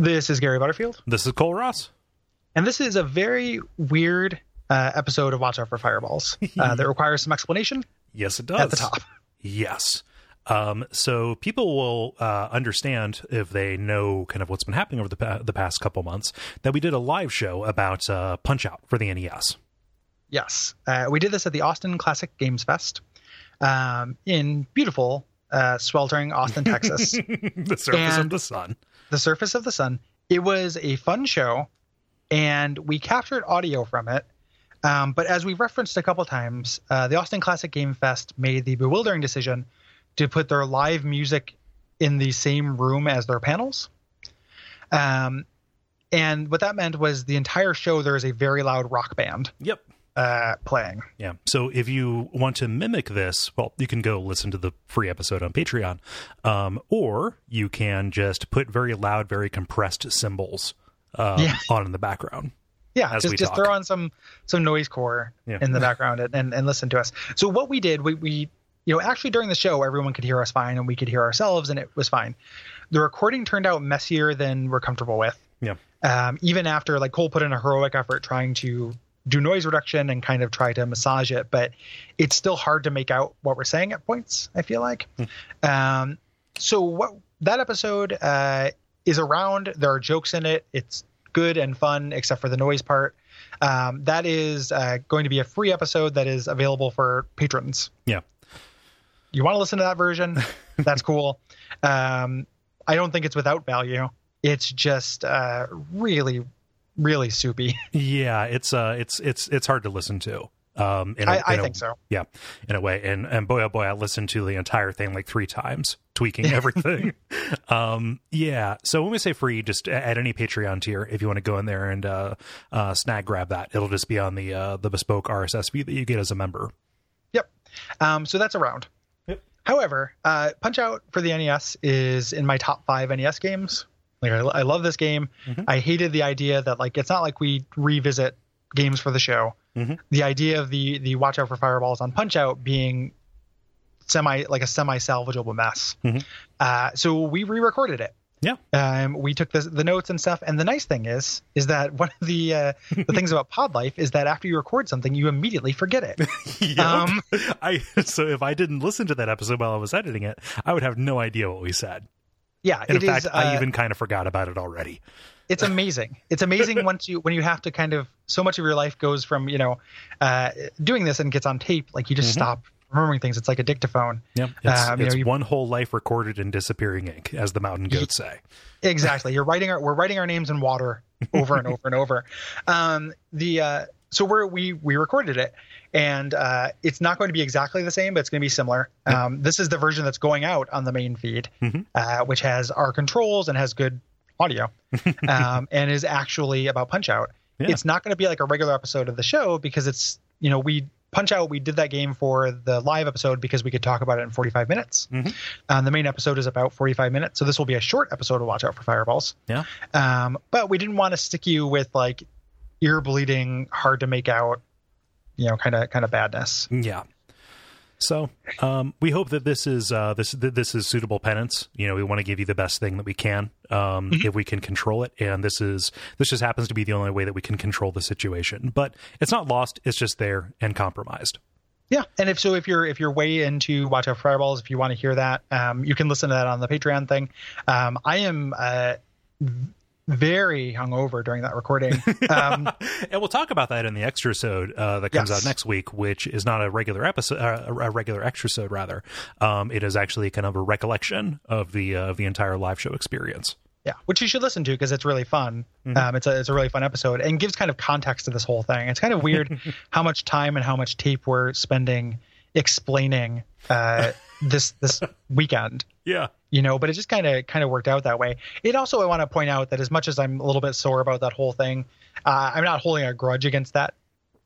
This is Gary Butterfield, This is Kole Ross. and this is a very weird uh, episode of Watch Out for Fireballs uh, that requires some explanation Yes, it does. at the top. Yes. Um, so people will uh, understand if they know kind of what's been happening over the, pa- the past couple months that we did a live show about uh, Punch Out for the NES. Yes, uh, we did this at the Austin Classic Games Fest um, in beautiful, uh, sweltering Austin, Texas. the surface of the sun. The surface of the sun. It was a fun show, and we captured audio from it. Um, but as we referenced a couple times, uh, the Austin Classic Game Fest made the bewildering decision to put their live music in the same room as their panels. Um, and what that meant was the entire show there is a very loud rock band Yep. Uh, playing. Yeah. So if you want to mimic this, well, you can go listen to the free episode on Patreon, um, or you can just put very loud, very compressed cymbals uh, Yeah. on in the background. Yeah, as just just throw on some some noise core Yeah. in the background and, and, and listen to us. So what we did, we, we you know actually during the show everyone could hear us fine and we could hear ourselves and it was fine. The recording turned out messier than we're comfortable with. Yeah. Um, even after like Kole put in a heroic effort trying to do noise reduction and kind of try to massage it, but it's still hard to make out what we're saying at points. I feel like. Um, so what that episode uh, is around. There are jokes in it. It's good and fun, except for the noise part. Um, that is uh, going to be a free episode that is available for patrons. Yeah. You want to listen to that version? That's cool. Um, I don't think it's without value. It's just uh, really, really soupy. Yeah, it's uh, it's it's it's hard to listen to. Um, in a- I, I a- think so. Yeah, in a way, and and boy oh boy, I listened to the entire thing like three times, tweaking everything. um, yeah. So when we say free, just at any Patreon tier, if you want to go in there and uh, uh, snag grab that, it'll just be on the uh, the bespoke RSS feed that you get as a member. Yep. Um, so that's around. Yep. However, uh, Punch Out for the NES is in my top five NES games. Like I, I love this game. Mhm. I hated the idea that like it's not like we revisit games for the show. Mhm. The idea of the the Watch Out for Fireballs on Punch Out being semi like a semi salvageable mess. Mhm. Uh, so we re-recorded it. Yeah. Um, we took the, the notes and stuff. And the nice thing is, is that one of the uh, the things about Pod Life is that after you record something, you immediately forget it. Yep. Um, I so if I didn't listen to that episode while I was editing it, I would have no idea what we said. Yeah, And it in is. fact, I uh, even kind of forgot about it already. it's amazing. It's amazing once you when you have to kind of so much of your life goes from you know uh, doing this and gets on tape. Like you just Mhm. stop remembering things. It's like a dictaphone. Yeah, it's, Um, it's know, you- one whole life recorded in disappearing ink, as the mountain goats say. Exactly. You're writing our we're writing our names in water over and over and over. Um, the uh, so we're we we recorded it and uh, it's not going to be exactly the same, but it's going to be similar. Um, this is the version that's going out on the main feed, Mhm. uh, which has our controls and has good audio, um, and is actually about Punch Out. Yeah. It's not going to be like a regular episode of the show because it's you know we Punch Out we did that game for the live episode because we could talk about it in 45 minutes. Mhm. Um, the main episode is about 45 minutes, so this will be a short episode to watch out for fireballs. Yeah. Um, but we didn't want to stick you with like ear bleeding, hard to make out, you know, kind of kind of badness. Yeah. So um, we hope that this is uh, this that this is suitable penance. You know, we want to give you the best thing that we can um, Mm-hmm. if we can control it, and this is this just happens to be the only way that we can control the situation. But it's not lost; it's just there and compromised. Yeah, and if so, if you're if you're way into Watch Out for Fireballs, if you want to hear that, um, you can listen to that on the Patreon thing. Um, I am uh, very hungover during that recording. Um, and we'll talk about that in the extra episode uh, that comes Yes. out next week, which is not a regular episode, uh, a regular extra episode rather. Um, it is actually kind of a recollection of the uh, of the entire live show experience. yeah, which you should listen to because it's really fun. Um, it's a it's a really fun episode and gives kind of context to this whole thing. It's kind of weird how much time and how much tape we're spending explaining uh, this this weekend. Yeah, you know but it just kind of kind of worked out that way it also i want to point out that as much as i'm a little bit sore about that whole thing uh, i'm not holding a grudge against that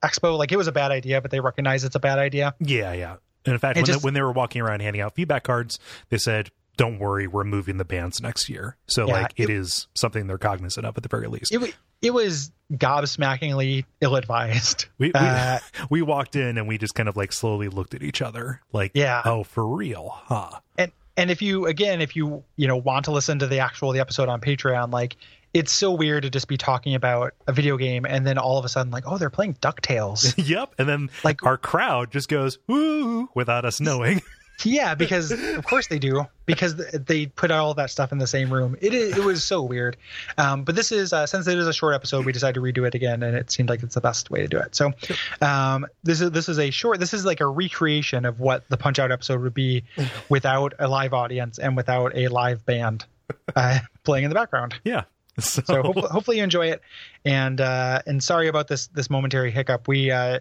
expo like it was a bad idea but they recognize it's a bad idea yeah, yeah. And in fact, when, just- they, when they were walking around handing out feedback cards, they said, "Don't worry, we're moving the bands next year." So, Yeah, like, it is something they're cognizant of at the very least. it, it was gobsmackingly ill-advised we, we, uh, we walked in and we just kind of like slowly looked at each other, like, Yeah. oh, for real, huh?" and and if you again if you you know want to listen to the actual the episode on patreon like it's so weird to just be talking about a video game and then all of a sudden like, oh, they're playing Ducktales. yep, and then like our crowd just goes woo without us knowing. yeah, because of course they do because they put all that stuff in the same room. It it was so weird. Um, but this is uh, since it is a short episode, we decided to redo it again, and it seemed like it's the best way to do it. So um, this is this is a short. This is like a recreation of what the Punch Out episode would be without a live audience and without a live band uh, playing in the background. Yeah. So, so hopefully, hopefully, you enjoy it, and uh, and sorry about this this momentary hiccup. We uh,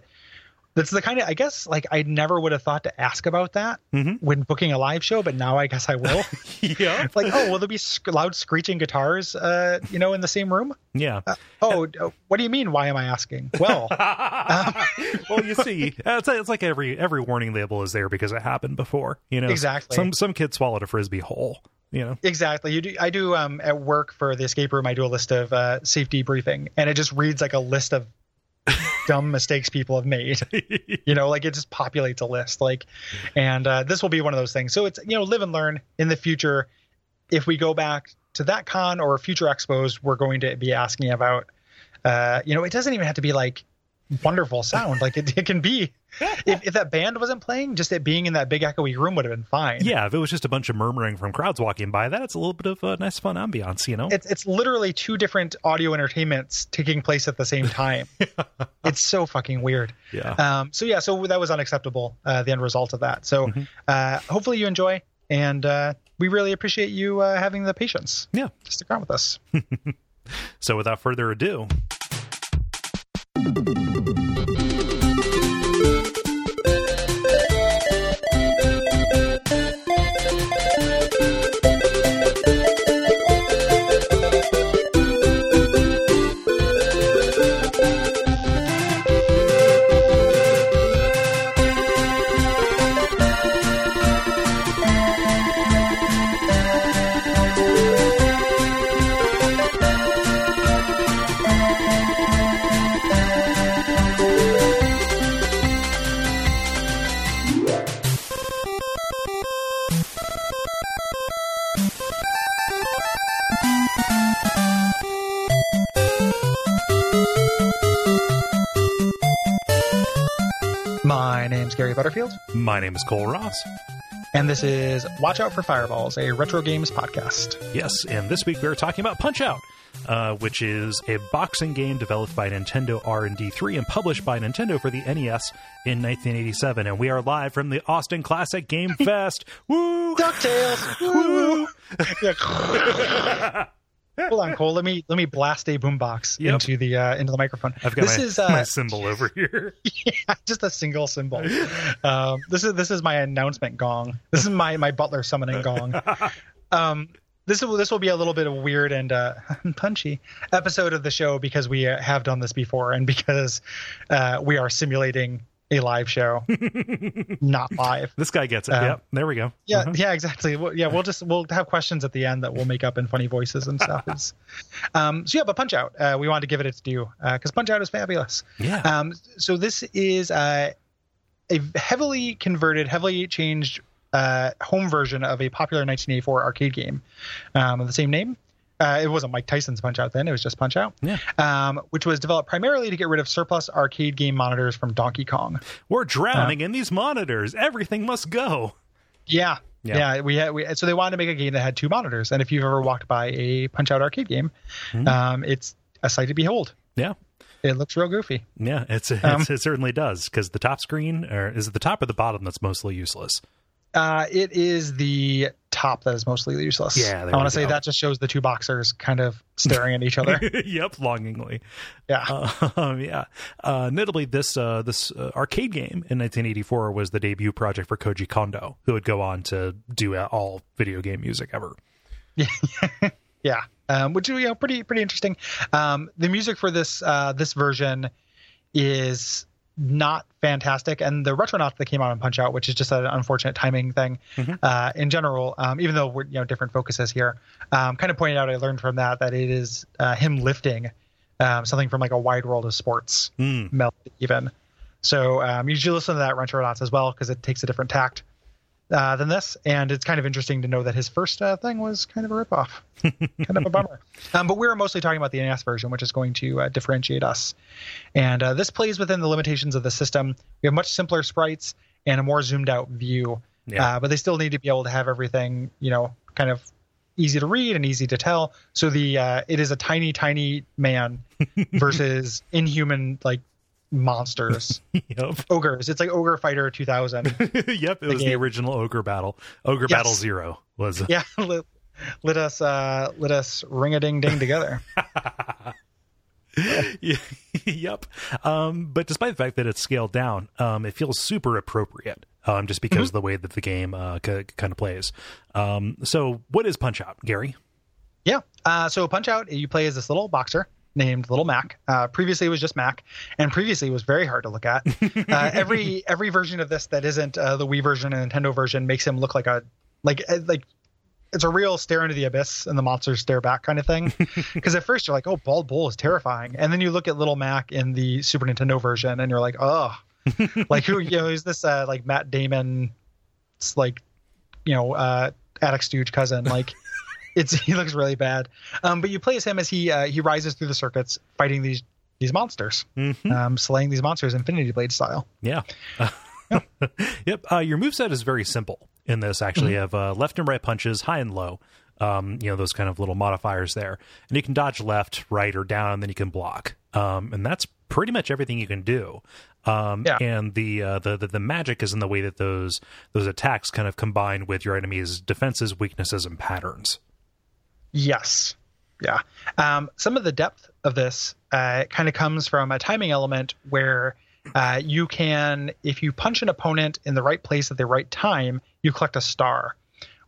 that's the kind of I guess like I never would have thought to ask about that mm-hmm. when booking a live show, but now I guess I will. yeah. like, oh, will there be sc- loud screeching guitars, uh, you know, in the same room? Yeah. Uh, oh, uh, what do you mean? Why am I asking? Well, um, well, you see, it's, it's like every every warning label is there because it happened before. You know, exactly. Some some kid swallowed a frisbee whole. You know exactly. You do. I do um, at work for the escape room. I do a list of uh, safety briefing, and it just reads like a list of dumb mistakes people have made. you know, like it just populates a list. Like, and uh, this will be one of those things. So it's you know, live and learn. In the future, if we go back to that con or future expos, we're going to be asking about. Uh, you know, it doesn't even have to be like wonderful sound. Like it, it can be if, if that band wasn't playing, just it being in that big echoey room would have been fine. Yeah, if it was just a bunch of murmuring from crowds walking by, that's a little bit of a nice fun ambiance, you know. It's it's literally two different audio entertainments taking place at the same time. it's so fucking weird. Yeah. Um. So yeah. So that was unacceptable. Uh, the end result of that. So, mm-hmm. uh, hopefully you enjoy, and uh, we really appreciate you uh, having the patience. Yeah. To stick around with us. so without further ado. My name is Kole Ross. And this is Watch Out for Fireballs, a retro games podcast. Yes, and this week we are talking about Punch Out, uh, which is a boxing game developed by Nintendo R&D3 and published by Nintendo for the NES in 1987. And we are live from the Austin Classic Game Fest. Woo! DuckTales! Woo! Hold on, Kole. Let me let me blast a boombox yep. into the uh, into the microphone. I've got this my, is, uh, my symbol over here. yeah, just a single symbol. Um, this is this is my announcement gong. This is my my butler summoning gong. Um, this will this will be a little bit of weird and uh, punchy episode of the show because we have done this before and because uh, we are simulating a live show, not live. This guy gets it. Um, yep. There we go. Yeah. Uh-huh. Yeah. Exactly. Well, yeah. We'll just we'll have questions at the end that we'll make up in funny voices and stuff. um, so yeah, but Punch Out. Uh, we wanted to give it its due because uh, Punch Out is fabulous. Yeah. Um, so this is uh, a heavily converted, heavily changed uh, home version of a popular 1984 arcade game um, of the same name. Uh, it wasn't Mike Tyson's Punch Out then; it was just Punch Out. Yeah. Um, which was developed primarily to get rid of surplus arcade game monitors from Donkey Kong. We're drowning uh, in these monitors. Everything must go. Yeah. Yeah. yeah, we had we so they wanted to make a game that had two monitors, and if you've ever walked by a Punch Out arcade game, mm-hmm. um, it's a sight to behold. Yeah, it looks real goofy. Yeah, it's, it's um, it certainly does because the top screen, or is it the top or the bottom that's mostly useless? Uh, it is the top that is mostly useless. Yeah, I want to say that just shows the two boxers kind of staring at each other. yep, longingly. Yeah, uh, yeah. Uh, notably, this uh, this uh, arcade game in 1984 was the debut project for Koji Kondo, who would go on to do all video game music ever. yeah, um, which you know pretty pretty interesting. Um, the music for this uh, this version is not fantastic. And the Retronauts that came out on Punch Out, which is just an unfortunate timing thing mm-hmm. uh, in general, um, even though we're you know different focuses here, um, kind of pointed out I learned from that that it is uh, him lifting um, something from like a wide world of sports mm. even. So um, you should listen to that Retronauts as well because it takes a different tact. Uh, than this, and it's kind of interesting to know that his first uh, thing was kind of a ripoff. kind of a bummer. Um, but we were mostly talking about the NES version, which is going to uh, differentiate us. And uh, this plays within the limitations of the system. We have much simpler sprites and a more zoomed out view, Yeah. uh, but they still need to be able to have everything, you know, kind of easy to read and easy to tell. So the uh, it is a tiny, tiny man versus inhuman like monsters, yep. ogres. It's like Ogre Fighter 2000. yep. It was the original Ogre Battle. Ogre Yes. Battle Zero was. yeah, let, let us uh, let us ring a ding ding together. Yeah, yep. Um, but despite the fact that it's scaled down, um, it feels super appropriate. Um, just because of the way that the game uh, c- kind of plays. Um, so, what is Punch Out, Gary? Yeah. Uh, so Punch Out, you play as this little boxer named Little Mac. Uh, previously, it was just Mac, and previously it was very hard to look at. Uh, every every version of this that isn't uh, the Wii version and Nintendo version makes him look like a like uh, like it's a real stare into the abyss and the monsters stare back kind of thing. Because at first you're like, oh, Bald Bull is terrifying, and then you look at Little Mac in the Super Nintendo version, and you're like, oh, like who you know is this uh, like Matt Damon, it's like you know uh, Attic Stooge cousin like. It's he looks really bad, um, but you play as him as he uh, he rises through the circuits, fighting these these monsters, Mhm. um, slaying these monsters Infinity Blade style. Yeah. yep. Uh, your moveset is very simple in this, actually. You have uh, left and right punches, high and low. Um, you know, those kind of little modifiers there. And you can dodge left, right, or down, and then you can block. Um, and that's pretty much everything you can do. Um, Yeah. and the, uh, the, the the magic is in the way that those those attacks kind of combine with your enemy's defenses, weaknesses, and patterns. Yes, yeah. Um, some of the depth of this uh, kind of comes from a timing element where uh, you can, if you punch an opponent in the right place at the right time, you collect a star,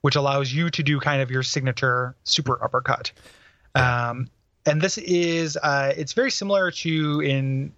which allows you to do kind of your signature super uppercut. Um, and this is uh, it's very similar to in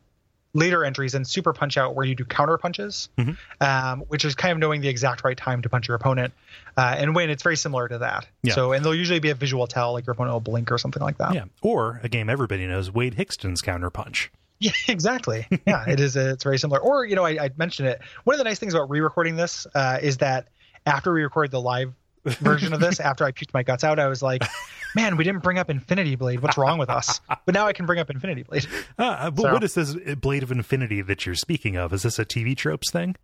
later entries in Super Punch Out where you do counter punches, Mhm. um, which is kind of knowing the exact right time to punch your opponent. Uh, and when it's very similar to that. Yeah. So and there'll usually be a visual tell, like your opponent will blink or something like that. Yeah. Or a game everybody knows, Wade Hickston's counter punch. Yeah, exactly. Yeah, it is. It's very similar. Or you know, I, I mentioned it. One of the nice things about re-recording this uh, is that after we recorded the live version of this, after I puked my guts out, I was like, "Man, we didn't bring up Infinity Blade. What's wrong with us?" But now I can bring up Infinity Blade. Uh, but So- what is this Blade of Infinity that you're speaking of? Is this a TV tropes thing?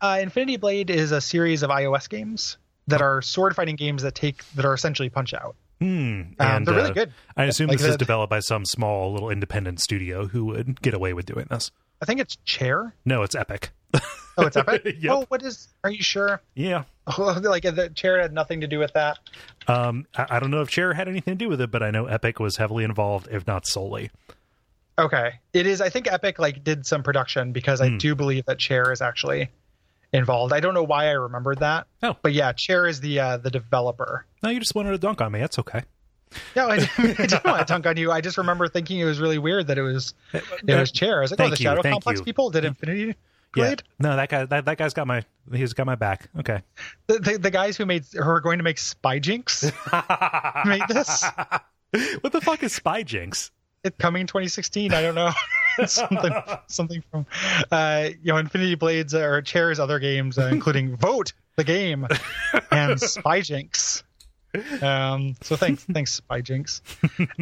Uh, Infinity Blade is a series of iOS games that are sword fighting games that take that are essentially Punch Out. Hmm. Um, and, they're really uh, good. I assume Like this is developed by some small little independent studio who would get away with doing this. I think it's Chair. No, it's Epic. Oh, it's Epic. Yep. Oh, what is? Are you sure? yeah. like the Chair had nothing to do with that. Um, I, I don't know if Chair had anything to do with it, but I know Epic was heavily involved, if not solely. Okay, it is. I think Epic like did some production because I Hmm. do believe that Chair is actually involved. I don't know why I remembered that. Oh. but yeah, Chair is the uh, the developer. No, you just wanted to dunk on me. That's okay. No, I didn't, I didn't want to dunk on you. I just remember thinking it was really weird that it was it was Chair. I was like, oh, the Shadow thank Complex people did Infinity Yeah. No, that guy. That, that guy's got my. He's got my back. Okay. The, the, the guys who made who are going to make Spyjinx made this. what the fuck is Spyjinx? It coming 2016. I don't know. something something from uh, you know Infinity Blades or Chair's other games, uh, including Vote the game and Spyjinx. Um, so thanks, thanks, Spyjinx.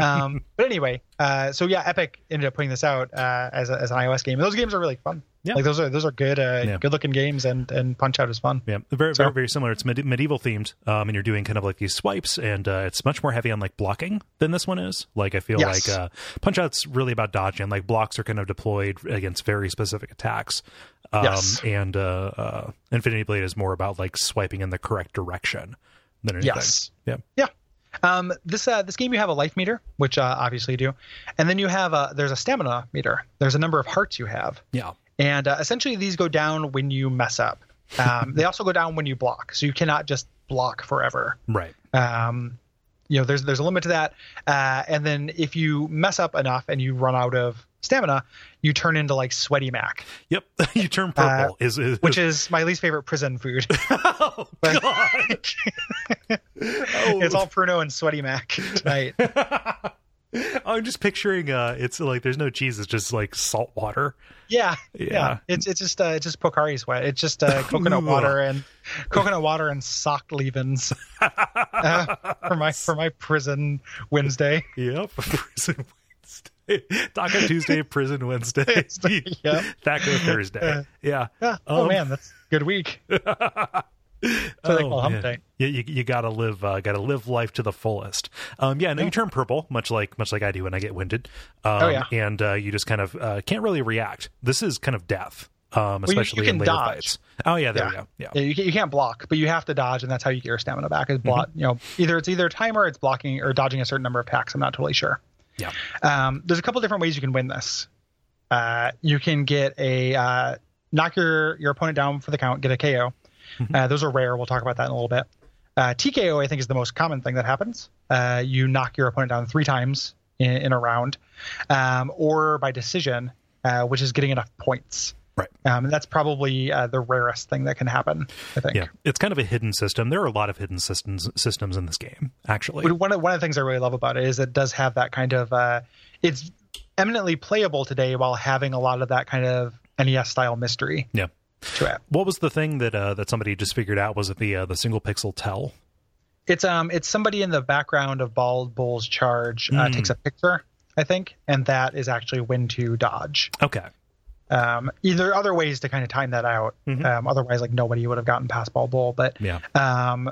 Um, but anyway, uh, so yeah, Epic ended up putting this out uh, as, a, as an iOS game. And those games are really fun. Yeah. Like those are those are good, uh, Yeah. good looking games, and and Punch Out is fun. Yeah, very, So- very, very similar. It's med- medieval themed, um, and you're doing kind of like these swipes, and uh, it's much more heavy on like blocking than this one is. Like I feel Yes. like uh, Punch Out's really about dodging. Like blocks are kind of deployed against very specific attacks. Um, Yes. and uh, uh, Infinity Blade is more about like swiping in the correct direction than anything. Yes. Yeah. Yeah. Um, this uh, this game you have a life meter, which uh, obviously you do, and then you have a there's a stamina meter. There's a number of hearts you have. Yeah. And uh, essentially these go down when you mess up. Um, they also go down when you block, so you cannot just block forever. Right. Um, you know, there's there's a limit to that. Uh, and then if you mess up enough and you run out of stamina, you turn into like sweaty Mac, Yep. you turn purple. is, is Uh, which is my least favorite prison food. oh But- god. oh, it's all Pruno and sweaty Mac tonight. I'm just picturing uh it's like there's no cheese, it's just like salt water. Yeah, yeah, Yeah. It's it's just uh, it's just Pocari sweat. It's just uh, coconut water and coconut water and sock leavings. uh, for my for my prison Wednesday. Yep. For prison Wednesday. Taco Tuesday, Prison Wednesday. Yep. Taco Thursday. Yeah. Yeah. Oh Um, man, that's good week. What they call hump man. day. You, you, you gotta live uh, gotta live life to the fullest. Um, yeah, no, you turn purple, much like much like I do when I get winded. Um, Oh, yeah. and uh, you just kind of uh, can't really react. This is kind of death, um, you- you especially can in later dodge. fights. Oh yeah, there Yeah. we go. Yeah, Yeah, you, you can't block, but you have to dodge, and that's how you get your stamina back. Is block, Mm-hmm. you know, either it's either timer, it's blocking, or dodging a certain number of attacks. I'm not totally sure. yeah. Um, there's a couple different ways you can win this. Uh, you can get a uh, knock your your opponent down for the count, get a KO. Uh, those are rare. We'll talk about that in a little bit. Uh, TKO, I think, is the most common thing that happens. Uh, you knock your opponent down three times in, in a round, um, or by decision, uh, which is getting enough points. Right. Um, and that's probably uh, the rarest thing that can happen. I think. Yeah, it's kind of a hidden system. There are a lot of hidden systems systems in this game, actually. one of one of the things I really love about it is it does have that kind of uh, it's eminently playable today while having a lot of that kind of NES style mystery Yeah. It. What was the thing that uh, that somebody just figured out? Was it the uh, the single pixel tell? It's um it's somebody in the background of Bald Bull's charge uh, Hmm. takes a picture, I think, and that is actually when to dodge. Okay. Um, either other ways to kind of time that out. Mhm. Um, otherwise, like nobody would have gotten past Bald Bull, but Yeah. um.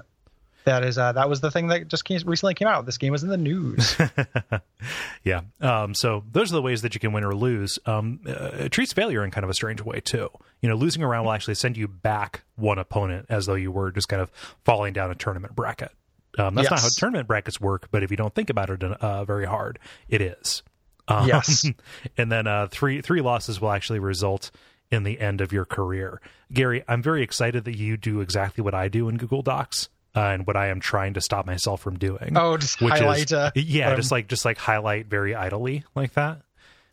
That is uh, that was the thing that just came, recently came out. This game was in the news. yeah. Um, so those are the ways that you can win or lose. Um, uh, it treats failure in kind of a strange way too. You know, losing a round will actually send you back one opponent as though you were just kind of falling down a tournament bracket. Um, that's not how tournament brackets work, but if you don't think about it uh, very hard, it is. Um, Yes. and then uh, three three losses will actually result in the end of your career. Gary, I'm very excited that you do exactly what I do in Google Docs uh, and what I am trying to stop myself from doing. oh, just which highlight. is uh, yeah, um, just like just like highlight very idly like that.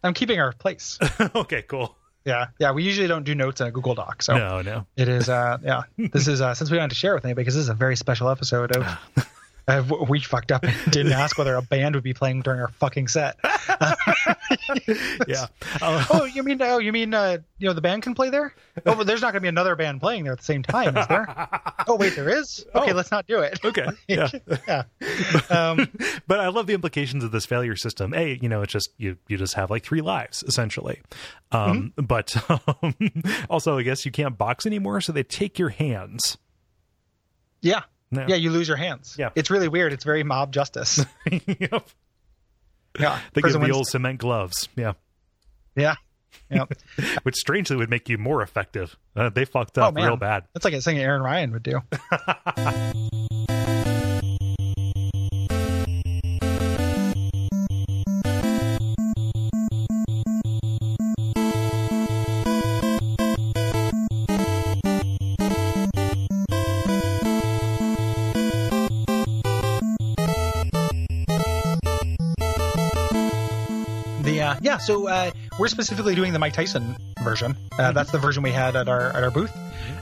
I'm keeping our place. okay, cool. Yeah, yeah. We usually don't do notes in a Google Doc, so No, no. it is. Uh, yeah, this is uh, since we don't have to share with anybody because this is a very special episode of. Uh, we fucked up and didn't ask whether a band would be playing during our fucking set. Yeah. Uh, Oh, you mean oh, you mean uh, you know the band can play there? Oh, but there's not going to be another band playing there at the same time, is there? Oh, wait, there is. Okay, Oh. let's not do it. okay. Yeah. yeah. Um, but I love the implications of this failure system. A, you know, it's just you you just have like three lives essentially. Um, Mm-hmm. but um, also I guess you can't box anymore, so they take your hands. yeah. No. Yeah, you lose your hands. Yeah. It's really weird. It's very mob justice. yep. Yeah. They give the Wednesday. old cement gloves. Yeah. Yeah. Yeah. Which strangely would make you more effective. Uh, they fucked up Oh, real bad. That's like a thing Aaron Ryan would do. Yeah, so uh, we're specifically doing the Mike Tyson version. Uh, that's the version we had at our at our booth.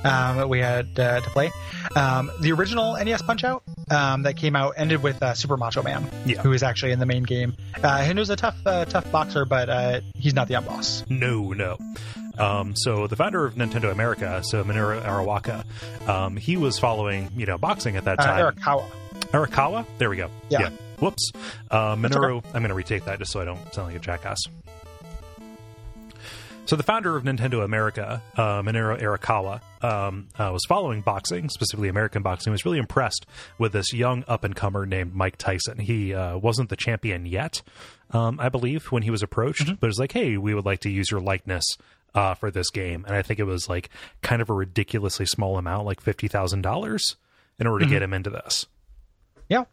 Um, that we had uh, to play. Um, the original NES Punch Out um, that came out ended with uh, Super Macho Man, Yeah. who is actually in the main game. Uh, and was a tough uh, tough boxer, but uh, he's not the end boss. No, no. Um, so the founder of Nintendo America, so Minoru Arawaka, um, he was following, you know, boxing at that Uh, time. Arakawa. Arakawa? There we go. Yeah. Whoops. Uh, Minoru, I'm going to retake that just so I don't sound like a jackass. So the founder of Nintendo America, uh, Minoru Arakawa, um, uh, was following boxing, specifically American boxing. Was really impressed with this young up and comer named Mike Tyson. He uh, wasn't the champion yet, um, I believe, when he was approached, but it was like, "Hey, we would like to use your likeness uh, for this game." And I think it was like kind of a ridiculously small amount, like fifty thousand dollars, in order to get him into this. Yeah.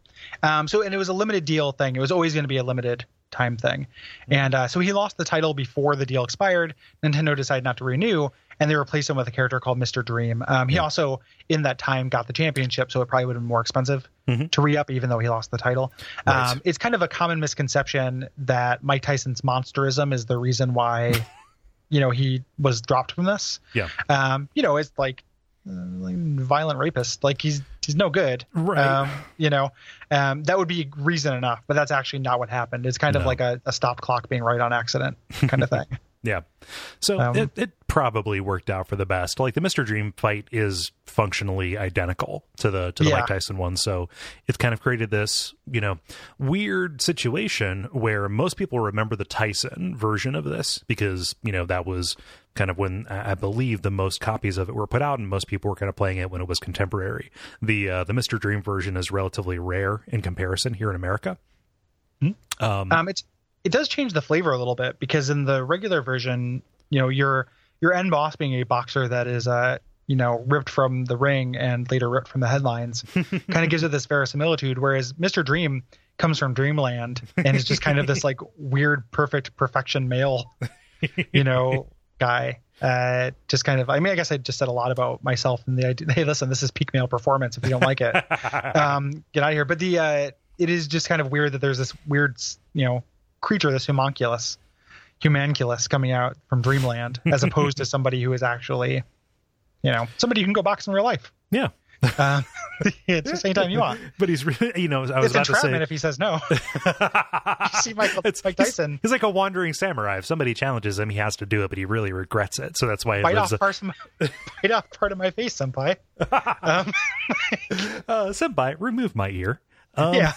Um, so, and it was a limited deal thing. It was always going to be a limited time thing. And uh, so he lost the title before the deal expired. Nintendo decided not to renew, and they replaced him with a character called Mr. Dream. Um, he also, in that time, got the championship, so it probably would have been more expensive Mhm. to re up, even though he lost the title. Right. Um, it's kind of a common misconception that Mike Tyson's monsterism is the reason why, you know, he was dropped from this. Yeah. Um, you know, it's like, uh, like violent rapist. Like he's he's no good. Right. Um, you know, um, that would be reason enough, but that's actually not what happened. It's kind of like a, a stopped clock being right on accident kind of thing. Yeah. So Um, it, it probably worked out for the best. Like the Mr. Dream fight is functionally identical to the to the Yeah. Mike Tyson one. So it's kind of created this, you know, weird situation where most people remember the Tyson version of this because, you know, that was kind of when I believe the most copies of it were put out and most people were kind of playing it when it was contemporary. The uh, the Mr. Dream version is relatively rare in comparison here in America. Um, Um, it's it does change the flavor a little bit because in the regular version, you know, your your end boss being a boxer that is uh you know ripped from the ring and later ripped from the headlines kind of gives it this verisimilitude whereas mr dream comes from dreamland and is just kind of this like weird perfect perfection male you know guy. Uh just kind of i mean i guess i just said a lot about myself and the idea hey listen this is peak male performance if you don't like it. Um get out of here. But the uh it is just kind of weird that there's this weird you know creature this homunculus humanculus coming out from dreamland as opposed to somebody who is actually you know somebody you can go box in real life yeah. uh, it's just anytime you want But he's really, you know, I was it's about to say. if he says no you see Michael, It's- mike tyson He's, like a wandering samurai. If somebody challenges him, he has to do it, but he really regrets it. So that's why bite off, parts of my, bite off part of my face senpai um, uh, senpai, remove my ear. Um, yeah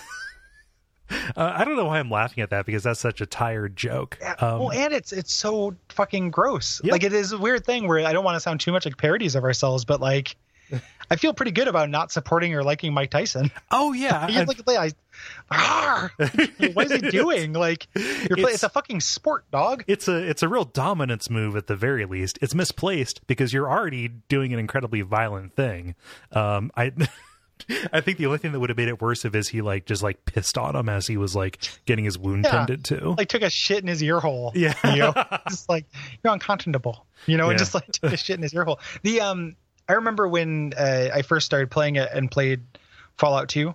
uh, I don't know why I'm laughing at that because that's such a tired joke. Um, well, and it's it's so fucking gross. Yeah. Like it is a weird thing where I don't want to sound too much like parodies of ourselves, but like I feel pretty good about not supporting or liking Mike Tyson. oh yeah, He's like, I, what is he doing? Like, you're play, It's- it's a fucking sport, dog. it's a it's a real dominance move at the very least. It's misplaced because you're already doing an incredibly violent thing. Um, I. I think the only thing that would have made it worse if is he like just like pissed on him as he was like getting his wound Yeah. tended to. Like took a shit in his ear hole. Yeah. you know, just like you're unconscionable. You know, and just like took a shit in his ear hole. The um, I remember when uh, I first started playing it and played Fallout Two.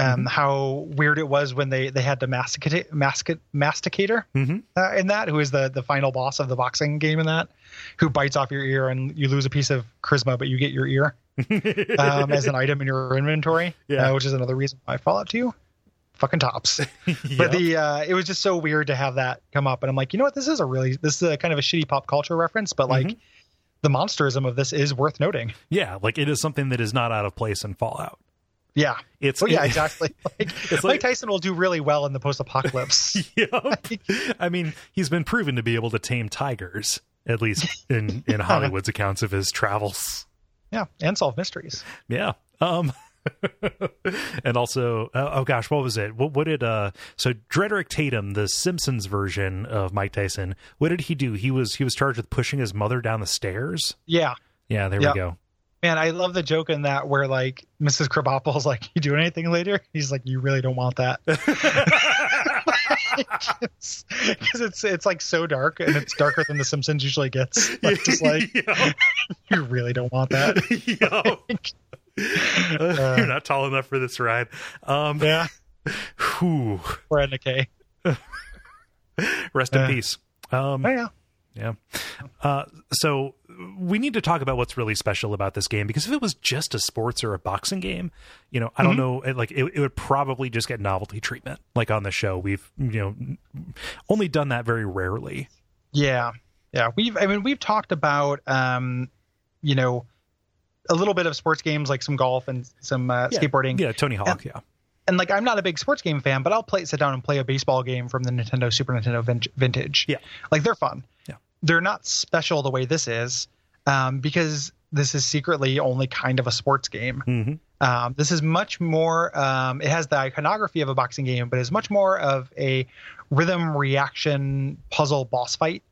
Um, how weird it was when they they had the masticate mastic, masticator Mhm. uh, in that, who is the the final boss of the boxing game in that, who bites off your ear and you lose a piece of charisma, but you get your ear um, as an item in your inventory. Yeah. uh, which is another reason why Fallout Two, fucking tops. Yep. But the uh, it was just so weird to have that come up, and I'm like, you know what? This is a really this is a kind of a shitty pop culture reference, but like Mm-hmm. the monsterism of this is worth noting. yeah, like it is something that is not out of place in Fallout. Yeah. It's Oh yeah, exactly. Like, It's Mike like- Tyson will do really well in the post-apocalypse. Yep. I mean, he's been proven to be able to tame tigers, at least in in Hollywood's accounts of his travels. Yeah, and solve mysteries. Yeah. Um and also uh, oh gosh, what was it? What what did uh so Drederick Tatum, the Simpsons version of Mike Tyson, what did he do? He was he was charged with pushing his mother down the stairs. Yeah. Yeah, there we go. Man, I love the joke in that where like Mrs. Krabappel's like, "You doing anything later?" He's like, "You really don't want that," because it's it's like so dark and it's darker than The Simpsons usually gets. Like, just like you really don't want that. Yeah. You're not tall enough for this ride. Um yeah, whew. we're at K. rest in Uh, peace. Um Oh yeah, Yeah. Uh, so we need to talk about what's really special about this game because if it was just a sports or a boxing game, you know, I don't know, it, like it, it would probably just get novelty treatment. Like on the show, we've you know only done that very rarely. yeah, yeah. We've I mean we've talked about um, you know, a little bit of sports games like some golf and some uh, Yeah. skateboarding. Yeah, Tony Hawk. Yeah, and like I'm not a big sports game fan, but I'll play sit down and play a baseball game from the Nintendo Super Nintendo vintage. Yeah. like they're fun. Yeah. They're not special the way this is, um, because this is secretly only kind of a sports game. hmm Um, this is much more. Um, it has the iconography of a boxing game, but is much more of a rhythm reaction puzzle boss fight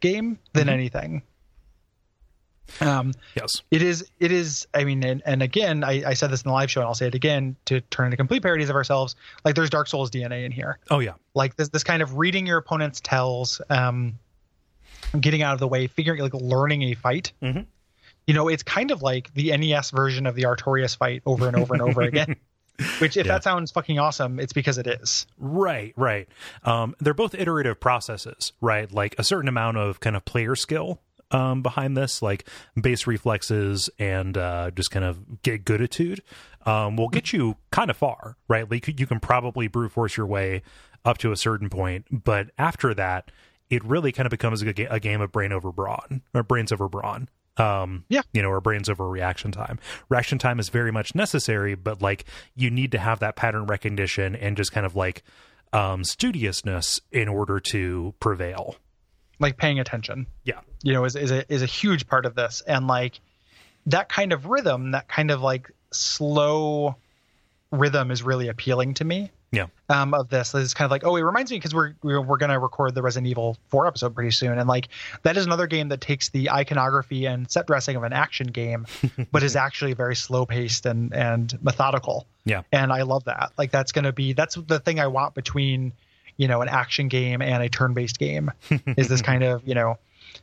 game than Mhm. anything. Um, yes, it is it is i mean and, and again I, I said this in the live show and i'll say it again to turn into complete parodies of ourselves like there's dark souls dna in here oh yeah, like this this kind of reading your opponent's tells um getting out of the way figuring like learning a fight Mhm. you know it's kind of like the nes version of the artorias fight over and over and over again which if Yeah. that sounds fucking awesome it's because it is right, right. Um, they're both iterative processes, right? Like a certain amount of kind of player skill um, behind this, like base reflexes and uh, just kind of get gooditude, um, will get you kind of far, right? Like you can probably brute force your way up to a certain point, but after that, it really kind of becomes a, a game of brain over brawn or brains over brawn. Um yeah. you know or brains over reaction time. Reaction time is very much necessary but like you need to have that pattern recognition and just kind of like um studiousness in order to prevail. Like paying attention. Yeah. You know is, is a is a huge part of this. And like that kind of rhythm that kind of like slow rhythm is really appealing to me yeah um, of this. It's kind of like, oh, it reminds me because we're we're, to record the Resident Evil 4 episode pretty soon, and like that is another game that takes the iconography and set dressing of an action game, but is actually very slow paced and and methodical. Yeah, and I love that. Like that's going to be that's the thing I want between you know an action game and a turn based game is this kind of you know.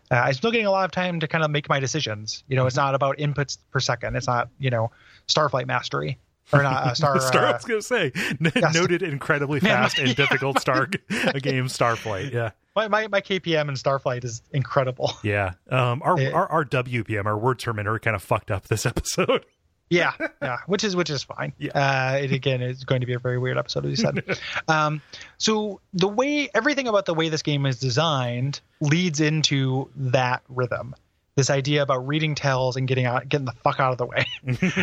Uh, I'm still getting a lot of time to kind of make my decisions. You know, it's not about inputs per second. It's not, you know, Starflight mastery or not uh, Star. Star uh, I was going to say n- noted incredibly fast Man, and difficult Star a game Starflight. Yeah, my, my my KPM in Starflight is incredible. yeah. Um, our, It- our our WPM, our word terminator, kind of fucked up this episode. Yeah, yeah, which is which is fine. Yeah. Uh, it again is going to be a very weird episode, as you said. um, so the way everything about the way this game is designed leads into that rhythm. This idea about reading tells and getting out, getting the fuck out of the way.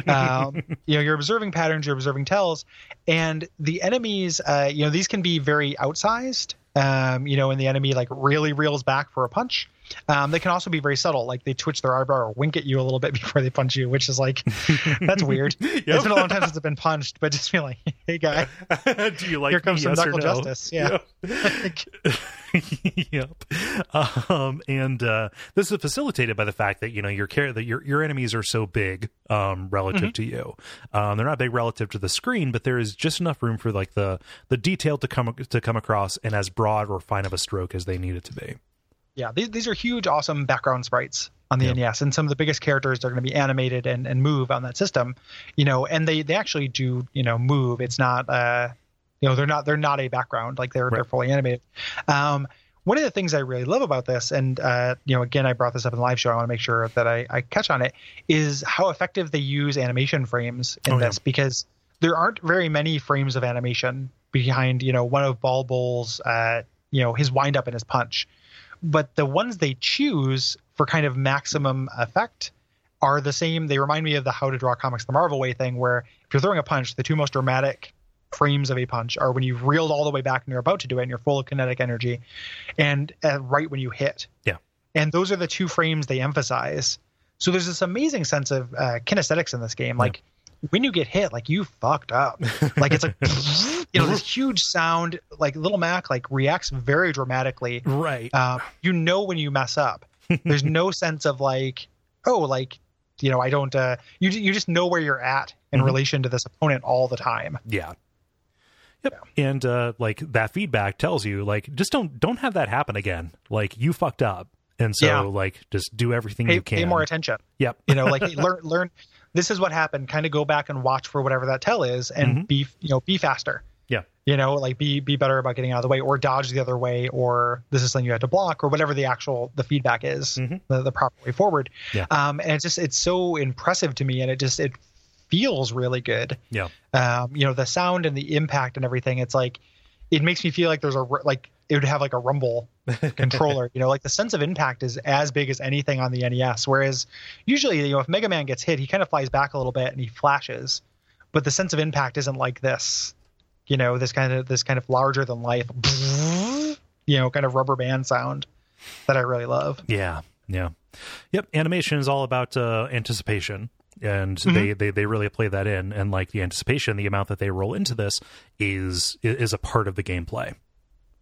um, you know, you're observing patterns, you're observing tells, and the enemies. Uh, you know, these can be very outsized. Um, you know, and the enemy like really reels back for a punch. Um, they can also be very subtle, like they twitch their eyebrow or wink at you a little bit before they punch you, which is like that's weird. It's been a long time since I've been punched, but just feel like, hey guy, Do you like here comes me, some yes knuckle no? justice. Yeah. yep. Um, and uh, this is facilitated by the fact that you know your care that your your enemies are so big um, relative Mm-hmm. to you. Um, they're not big relative to the screen, but there is just enough room for like the the detail to come to come across and as broad or fine of a stroke as they need it to be. Yeah, these these are huge, awesome background sprites on the Yeah. NES, and some of the biggest characters are going to be animated and, and move on that system. You know, and they they actually do you know move. It's not uh you know they're not they're not a background like they're they're fully animated. Um, one of the things I really love about this, and uh, you know, again, I brought this up in the live show. I want to make sure that I, I catch on it. Is how effective they use animation frames in Oh, yeah. this because there aren't very many frames of animation behind you know one of Bald Bull's uh, you know his wind up and his punch, but the ones they choose for kind of maximum effect are the same. They remind me of the How to Draw Comics the Marvel Way thing, where if you're throwing a punch, the two most dramatic frames of a punch are when you've reeled all the way back and you're about to do it and you're full of kinetic energy, and uh, right when you hit. Yeah. And those are the two frames they emphasize. So there's this amazing sense of uh, kinesthetics in this game. Like when you get hit, like you fucked up. Like it's like you know this huge sound. Like Little Mac like reacts very dramatically. Right. Uh, you know when you mess up. There's no sense of like oh like you know I don't. Uh, you you just know where you're at in Mhm. relation to this opponent all the time. Yeah. Yep. And uh like that feedback tells you like just don't don't have that happen again. Like you fucked up. And so Yeah. like just do everything Pay, you can. pay more attention. Yep. you know like learn learn this is what happened kind of go back and watch for whatever that tell is and Mhm. be you know be faster Yeah. you know like be be better about getting out of the way or dodge the other way or this is something you had to block or whatever the actual the feedback is Mhm. the, the proper way forward Yeah. um and it's just it's so impressive to me and it just it feels really good Yeah. um you know the sound and the impact and everything it's like it makes me feel like there's a like it would have like a rumble controller. you know, like the sense of impact is as big as anything on the NES. Whereas usually, you know, if Mega Man gets hit, he kind of flies back a little bit and he flashes, but the sense of impact isn't like this. You know, this kind of this kind of larger than life, you know, kind of rubber band sound that I really love. Yeah, yeah, yep. Animation is all about uh, anticipation, and Mm-hmm. they, they they really play that in. And like the anticipation, the amount that they roll into this is is a part of the gameplay.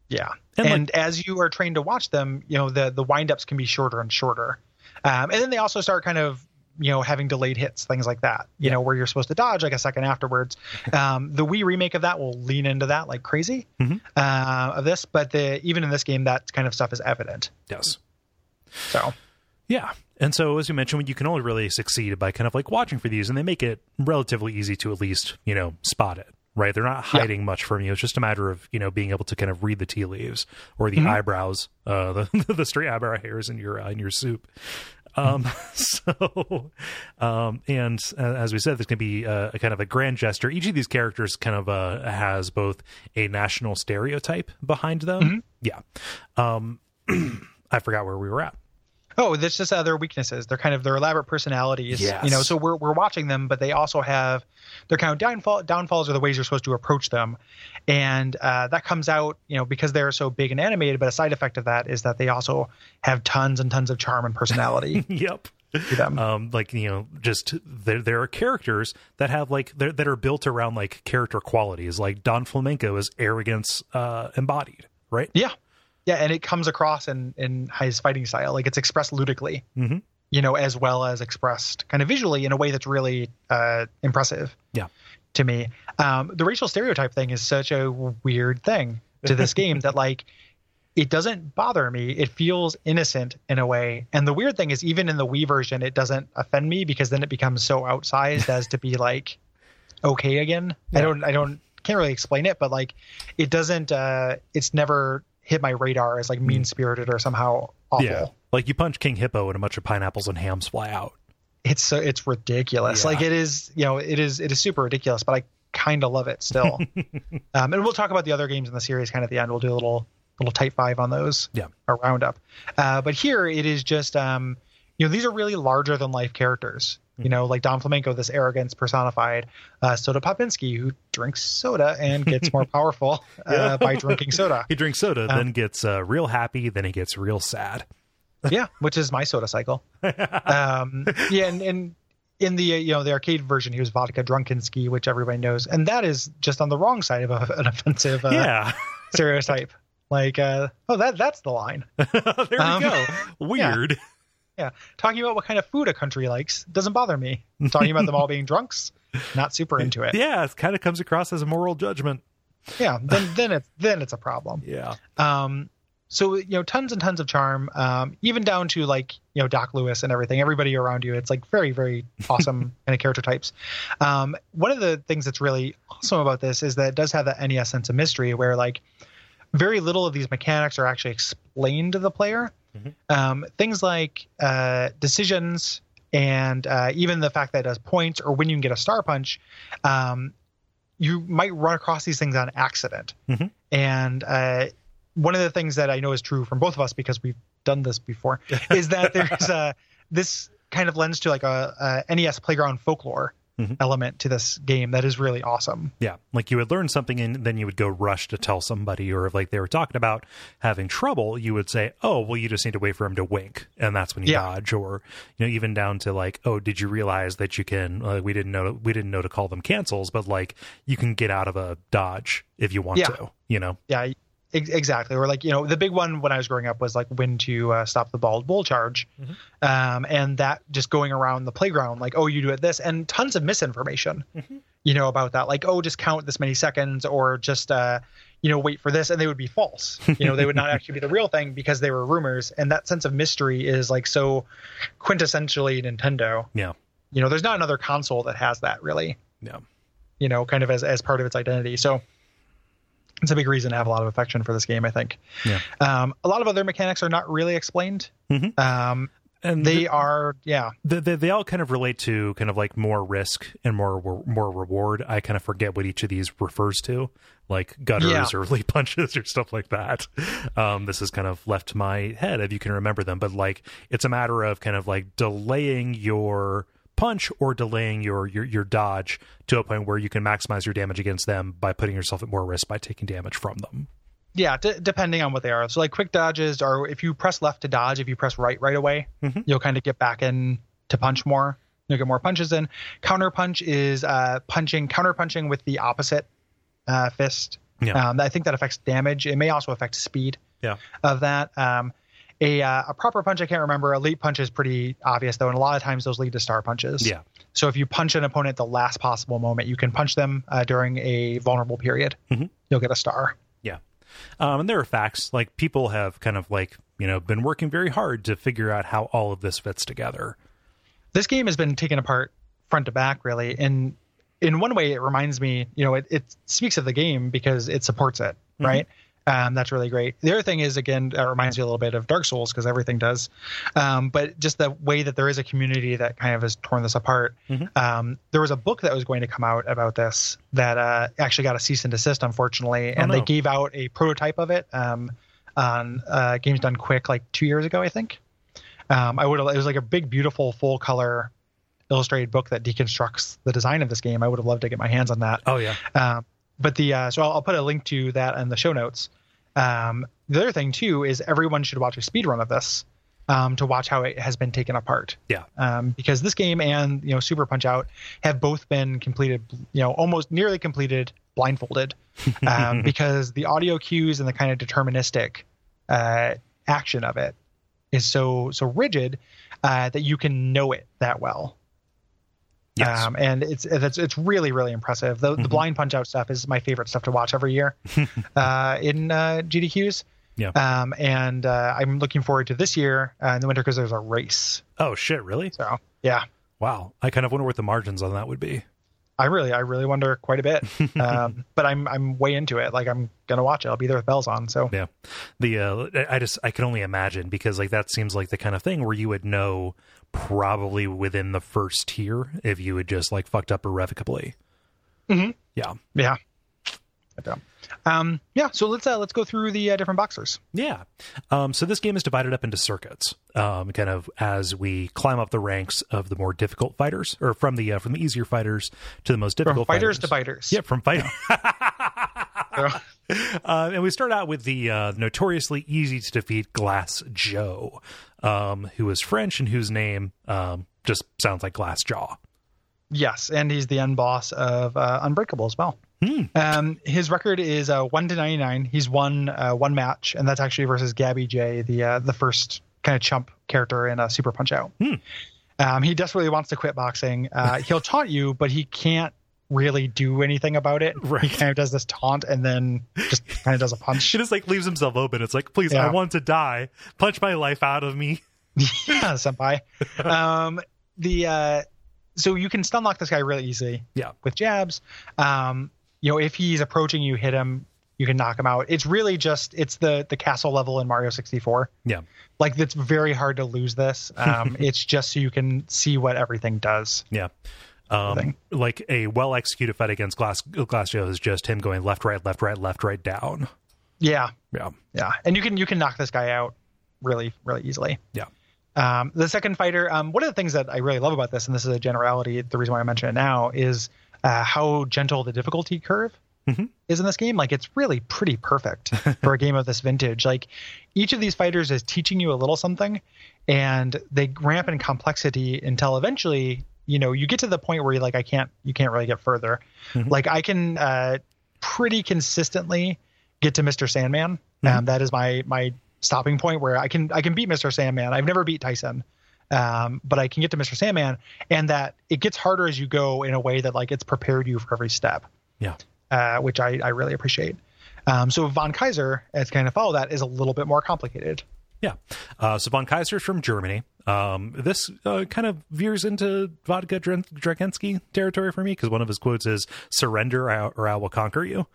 Yeah, And, and, like- as you are trained to watch them, you know the the windups can be shorter and shorter, um, and then they also start kind of you know having delayed hits, things like that. You know where you're supposed to dodge like a second afterwards. Um, the Wii remake of that will lean into that like crazy Mhm. uh, of this, but the even in this game that kind of stuff is evident. Yes. So Yeah. And so, as you mentioned, you can only really succeed by kind of like watching for these, and they make it relatively easy to at least, you know, spot it, right? They're not hiding much from you. It's just a matter of you know being able to kind of read the tea leaves or the Mhm. eyebrows, uh, the the straight eyebrow hairs in your uh, in your soup. Um, so, um, and uh, as we said, there's going to be uh, a kind of a grand gesture. Each of these characters kind of uh, has both a national stereotype behind them. Mhm. Yeah. Um, I forgot where we were at. Oh, that's just other weaknesses. They're kind of their elaborate personalities. Yes. You know, so we're we're watching them, but they also have their kind of downfall downfalls are the ways you're supposed to approach them. And uh, that comes out, you know, because they're so big and animated, but a side effect of that is that they also have tons and tons of charm and personality yep. um like you know just there there are characters that have like that are built around like character qualities like don flamenco is arrogance uh embodied right Yeah. Yeah, and it comes across in in his fighting style. Like it's expressed ludically. Mhm. You know, as well as expressed kind of visually in a way that's really uh impressive. Yeah. To me. Um the racial stereotype thing is such a weird thing to this game that like it doesn't bother me. It feels innocent in a way. And the weird thing is even in the Wii version it doesn't offend me because then it becomes so outsized as to be like okay again. I don't I don't can't really explain it, but like it doesn't uh it's never hit my radar as like mean spirited or somehow awful. yeah like you punch king hippo and a bunch of pineapples and hams fly out It's so it's ridiculous. Yeah. Like it is, you know, it is it is super ridiculous, but I kind of love it still. um, and we'll talk about the other games in the series kind of at the end. We'll do a little little type five on those. Yeah. A roundup. Uh, but here it is just um, you know, these are really larger than life characters. You know, like Don Flamenco, this arrogance personified. Uh, Soda Popinski, who drinks soda and gets more powerful uh, by drinking soda. he drinks soda Um, then gets uh, real happy then he gets real sad yeah, which is my soda cycle. um, yeah, and, and in the you know the arcade version, he was vodka drunkenski, which everybody knows, and that is just on the wrong side of a, an offensive uh, yeah stereotype. Like, uh, oh, that that's the line. there Um, we go weird Yeah, talking about what kind of food a country likes doesn't bother me. Talking about them all being drunks, not super into it. yeah it kind of comes across as a moral judgment Yeah, then then it's then it's a problem. yeah Um, so you know, tons and tons of charm, um, even down to like you know Doc Lewis and everything. Everybody around you, it's like very very awesome kind of character types. Um, one of the things that's really awesome about this is that it does have that NES sense of mystery, where like very little of these mechanics are actually explained to the player. Mhm. Um, things like uh, decisions and uh, even the fact that it does points or when you can get a star punch. Um, you might run across these things on accident. Mhm. And uh, one of the things that I know is true from both of us because we've done this before is that there's a this kind of lends to like a, a NES playground folklore Mhm. element to this game that is really awesome. Yeah, like you would learn something and then you would go rush to tell somebody, or if like they were talking about having trouble, you would say, "Oh, well, you just need to wait for him to wink," and that's when you Yeah. dodge. Or you know, even down to like, "Oh, did you realize that you can?" Uh, we didn't know we didn't know to call them cancels, but like you can get out of a dodge if you want Yeah. to. You know, Yeah, exactly. Or like you know, the big one when I was growing up was like when to uh, stop the bald bull charge, Mhm. um, and that just going around the playground like, oh, you do it this, and tons of misinformation, Mhm. you know, about that. Like, oh, just count this many seconds, or just uh, you know, wait for this, and they would be false. You know, they would not actually be the real thing because they were rumors, and that sense of mystery is like so quintessentially Nintendo. yeah, You know, there's not another console that has that really yeah, you know, kind of as, as part of its identity. So it's a big reason to have a lot of affection for this game, I think. Yeah. Um, a lot of other mechanics are not really explained. Mhm. Um, and they the- are, yeah, they, they, they all kind of relate to kind of like more risk and more more reward. I kind of forget what each of these refers to, like gutters Yeah. or leap punches or stuff like that. Um, this is kind of left to my head if you can remember them, but like it's a matter of kind of like delaying your punch or delaying your your your dodge to a point where you can maximize your damage against them by putting yourself at more risk by taking damage from them. yeah, d- depending on what they are. So like quick dodges are if you press left to dodge, if you press right right away, Mhm. you'll kind of get back in to punch more. You'll get more punches in. Counter punch is uh, punching, counter punching with the opposite uh, fist. Yeah. Um, I think that affects damage. It may also affect speed. Yeah. Of that. Um, a uh, a proper punch I can't remember. A leap punch is pretty obvious though, and a lot of times those lead to star punches. Yeah. So if you punch an opponent at the last possible moment, you can punch them uh, during a vulnerable period. Mhm. You'll get a star. Yeah. Um, and there are facts like people have kind of like, you know, been working very hard to figure out how all of this fits together. this game has been taken apart front to back really and in one way, it reminds me, you know, it, it speaks of the game because it supports it, Mhm. right? Um, that's really great. The other thing is, again, that reminds me a little bit of Dark Souls because everything does. Um, but just the way that there is a community that kind of has torn this apart. Mhm. Um, there was a book that was going to come out about this that uh, actually got a cease and desist, unfortunately, Oh, and they gave out a prototype of it um, on uh, Games Done Quick like two years ago, I think. Um, I would have. It was like a big, beautiful, full color illustrated book that deconstructs the design of this game. I would have loved to get my hands on that. Oh yeah. Um, but the uh, so I'll, I'll put a link to that in the show notes. Um, the other thing too is everyone should watch a speed run of this um, to watch how it has been taken apart. Yeah. Um, because this game and you know Super Punch Out have both been completed, you know, almost nearly completed blindfolded, um, because the audio cues and the kind of deterministic uh, action of it is so so rigid uh, that you can know it that well. Yes. Um, and it's it's it's really really impressive. The the Mhm. blind punch out stuff is my favorite stuff to watch every year uh, in uh, GDQs. Yeah. Um, and uh, I'm looking forward to this year uh, in the winter because there's a race. oh shit, really? So yeah, Wow. I kind of wonder what the margins on that would be. I really I really wonder quite a bit. um, but I'm I'm way into it. Like I'm gonna watch it. I'll be there with bells on. So Yeah. The uh I just I can only imagine because like that seems like the kind of thing where you would know probably within the first tier if you had just like fucked up irrevocably. Mhm. Yeah. yeah. Um, yeah. So let's uh, let's go through the uh, different boxers. Yeah. Um, so this game is divided up into circuits, um, kind of as we climb up the ranks of the more difficult fighters, or from the uh, from the easier fighters to the most From difficult fighters Fighters to fighters. Yeah, from fight. So, uh, and we start out with the uh, notoriously easy to defeat Glass Joe, um, who is French and whose name um, just sounds like Glass Jaw. yes, and he's the end boss of uh, Unbreakable as well. Hmm. Um, his record is uh, one to ninety nine. He's won uh, one match, and that's actually versus Gabby Jay, the uh, the first kind of chump character in uh, Super Punch Out. Hmm. Um, he desperately wants to quit boxing. Uh, he'll taunt you, but he can't really do anything about it. Right. He kind of does this taunt and then just kind of does a punch. She just like leaves himself open. It's like, please, I want to die. Punch my life out of me. yeah, senpai. Um, the uh, so you can stun lock this guy really easily. Yeah. With jabs. Um, you know, if he's approaching you, hit him. You can knock him out. It's really just it's the the castle level in Mario 64. Yeah. Like it's very hard to lose this. Um, it's just so you can see what everything does. Yeah. Um, Thing. like a well executed fight against Glass Glass Joe is just him going left, right, left, right, left, right, down. Yeah, Yeah. yeah, and you can you can knock this guy out really really easily. Yeah. Um, the second fighter, um, one of the things that I really love about this, and this is a generality, the reason why I mention it now is uh, how gentle the difficulty curve Mhm. is in this game. Like it's really pretty perfect for a game of this vintage. Like each of these fighters is teaching you a little something, and they ramp in complexity until eventually, you know, you get to the point where you're like, I can't, you can't really get further. Mhm. Like I can uh, pretty consistently get to Mr. Sandman. Mhm. Um, that is my my stopping point where I can I can beat Mr. Sandman. I've never beat Tyson, um, but I can get to Mr. Sandman, and that it gets harder as you go in a way that like it's prepared you for every step. Yeah. uh, which I I really appreciate. Um, so Von Kaiser, as kind of follow that, is a little bit more complicated. Yeah. Uh, so von Kaiser's from Germany. Um, this uh, kind of veers into Vodka Drunkenski territory for me because one of his quotes is "Surrender, or I will conquer you."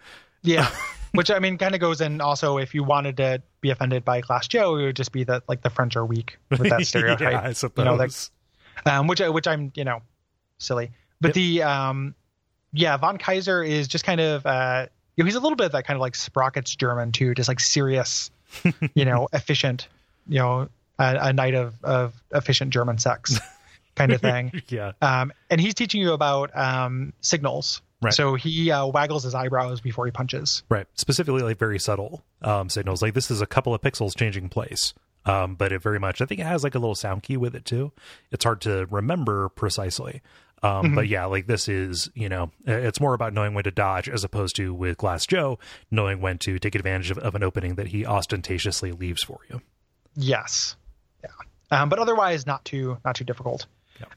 Yeah, which I mean kind of goes in also if you wanted to be offended by Glass Joe, it would just be that like the French are weak with that stereotype. yeah, I suppose. know, like- um, which I, which I'm you know silly. But Yep. the um, yeah, von Kaiser is just kind of uh, you know, he's a little bit of that kind of like Sprockets German too, just like serious, you know, efficient, you know, a, a night of of efficient German sex kind of thing. yeah. Um, and he's teaching you about um, signals. Right. So he uh, waggles his eyebrows before he punches. Right. Specifically, like very subtle um, signals. Like this is a couple of pixels changing place. Um, but it very much, I think it has like a little sound key with it too. It's hard to remember precisely. Um, But yeah, like this is, you know, it's more about knowing when to dodge as opposed to with Glass Joe, knowing when to take advantage of, of an opening that he ostentatiously leaves for you. Yes. Yeah. Um, but otherwise, not too not too difficult.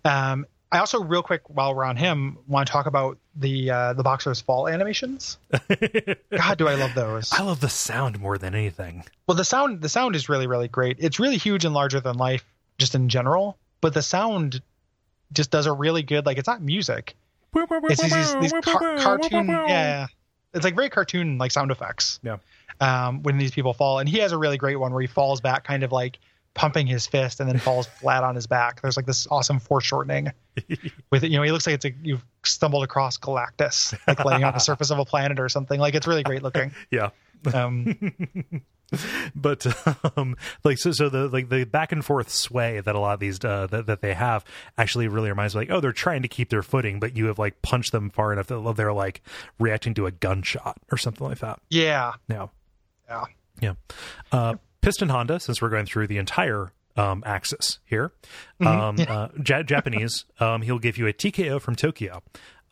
Um, I also, real quick, while we're on him, want to talk about the uh, the boxer's fall animations. God, do I love those? I love the sound more than anything. Well, the sound the sound is really really great. It's really huge and larger than life, just in general. But the sound just does a really good like it's not music, It's these, these car- cartoon, yeah, it's like very cartoon like sound effects. Yeah. Um, when these people fall, and he has a really great one where he falls back, kind of like pumping his fist, and then falls flat on his back. There's like this awesome foreshortening with it. You know, he looks like it's like you've stumbled across Galactus, like laying on the surface of a planet or something. Like it's really great looking. Yeah. Um, but um like so so the like the back and forth sway that a lot of these uh that, that they have actually really reminds me like oh they're trying to keep their footing but you have like punched them far enough that they're like reacting to a gunshot or something like that yeah, yeah yeah. yeah uh piston honda since we're going through the entire um axis here Mm-hmm. um uh, ja- japanese um he'll give you a tko from tokyo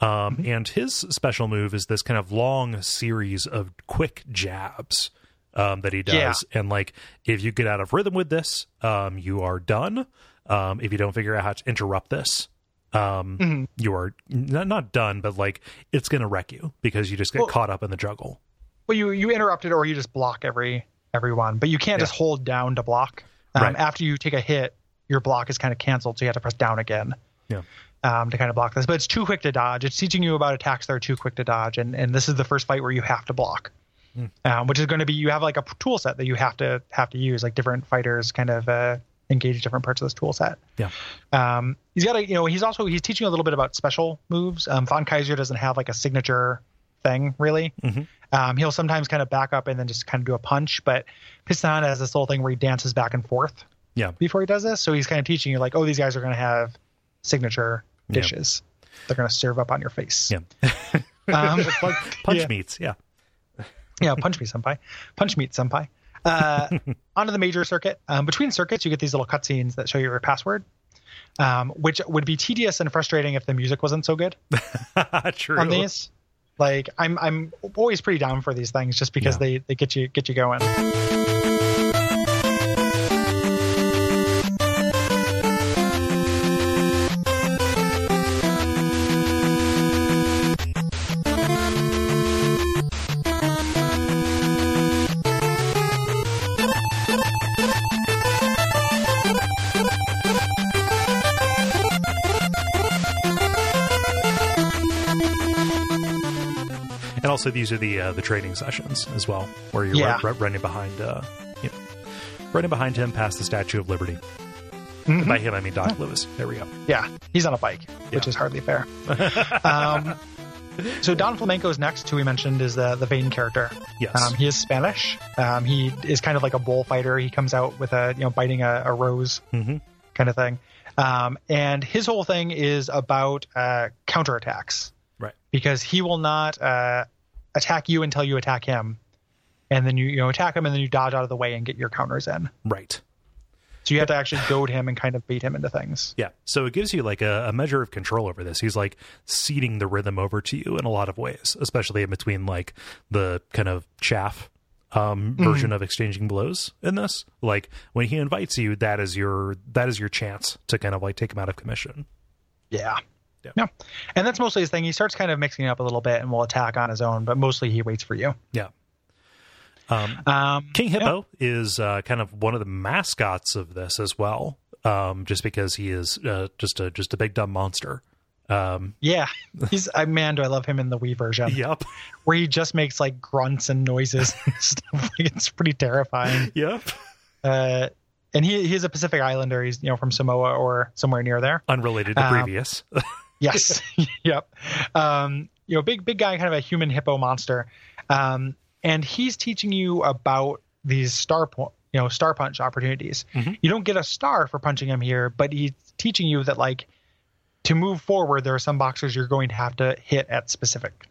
um Mm-hmm. and his special move is this kind of long series of quick jabs um, that he does. Yeah. And like, if you get out of rhythm with this, um, you are done. Um, if you don't figure out how to interrupt this, um, Mm-hmm. you are not, not done, but like it's going to wreck you because you just get Well- caught up in the juggle. Well, you you interrupt it or you just block every everyone, but you can't just hold down to block. Um, Right. After you take a hit, your block is kind of canceled, so you have to press down again. Yeah. Um, to kind of block this, but it's too quick to dodge. It's teaching you about attacks that are too quick to dodge, and and this is the first fight where you have to block, Hmm. um, which is going to be you have like a tool set that you have to have to use. Like different fighters kind of uh, engage different parts of this tool set. Yeah. Um, he's got a you know he's also he's teaching a little bit about special moves. Um, Von Kaiser doesn't have like a signature thing really. Mhm. Um, he'll sometimes kind of back up and then just kind of do a punch, but Piston has this little thing where he dances back and forth Yeah. before he does this. So he's kind of teaching you like, oh, these guys are going to have signature Yeah. dishes. They're going to serve up on your face. Yeah. Um, Punch yeah. meats. Yeah. yeah, punch me, senpai. Punch meat, senpai. Uh, onto the major circuit. Um, between circuits, you get these little cutscenes that show you your password, um, which would be tedious and frustrating if the music wasn't so good True. on these. Like, I'm I'm always pretty down for these things just because Yeah. they they get you get you going. Also, these are the uh, the training sessions as well, where you're Yeah. ru- ru- running behind, uh, you know, running behind him past the Statue of Liberty. Mhm. By him, I mean Doc Lewis. There we go. Yeah, he's on a bike, which is hardly fair. um, so Don Flamenco's next, who we mentioned, is the the Vain character. Yes. Um, he is Spanish. Um, he is kind of like a bullfighter. He comes out with a you know biting a, a rose hmm kind of thing, um, and his whole thing is about uh, counterattacks Right. because he will not uh, attack you until you attack him, and then you you know attack him and then you dodge out of the way and get your counters in. Right. So you have to actually goad him and kind of bait him into things. Yeah. So it gives you like a, a measure of control over this. He's like ceding the rhythm over to you in a lot of ways, especially in between like the kind of chaff um, version of exchanging blows in this. Like when he invites you, that is your that is your chance to kind of like take him out of commission. Yeah. Yeah. Yeah. And that's mostly his thing. He starts kind of mixing it up a little bit and will attack on his own, but mostly he waits for you. Yeah. Um, Um, King Hippo is uh, kind of one of the mascots of this as well, um, just because he is uh, just a just a big dumb monster. Um, Yeah. He's, I, man, do I love him in the Wii version yep. where he just makes like grunts and noises and stuff. Like, it's pretty terrifying. Yep. Uh, and he, he's a Pacific Islander. He's, you know, from Samoa or somewhere near there. Unrelated to Um, previous. Yes. yep. Um, you know, big, big guy, kind of a human hippo monster. Um, and he's teaching you about these star point, you know, star punch opportunities. Mhm. You don't get a star for punching him here, but he's teaching you that like to move forward, there are some boxers you're going to have to hit at specific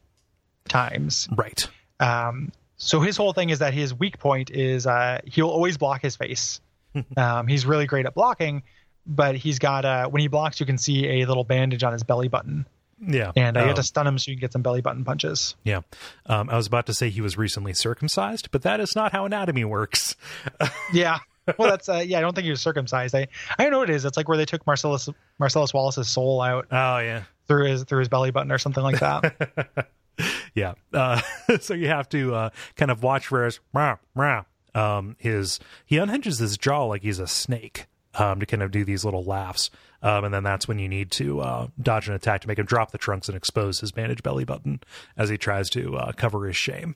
times. right. Um, so his whole thing is that his weak point is uh, he'll always block his face. um, he's really great at blocking, but he's got uh, when he blocks, you can see a little bandage on his belly button, Yeah. and uh, you Um, have to stun him so you can get some belly button punches. Yeah. Um, I was about to say he was recently circumcised, but that is not how anatomy works. Yeah. Well, that's uh, yeah. I don't think he was circumcised. I I don't know what it is. It's like where they took Marcellus Marcellus Wallace's soul out Oh, yeah. through his through his belly button or something like that. Yeah. Uh, so you have to uh, kind of watch where his, rah, rah, um, his, he unhinges his jaw like he's a snake. Um, to kind of do these little laughs. Um, and then that's when you need to uh, dodge an attack to make him drop the trunks and expose his bandage belly button as he tries to uh, cover his shame.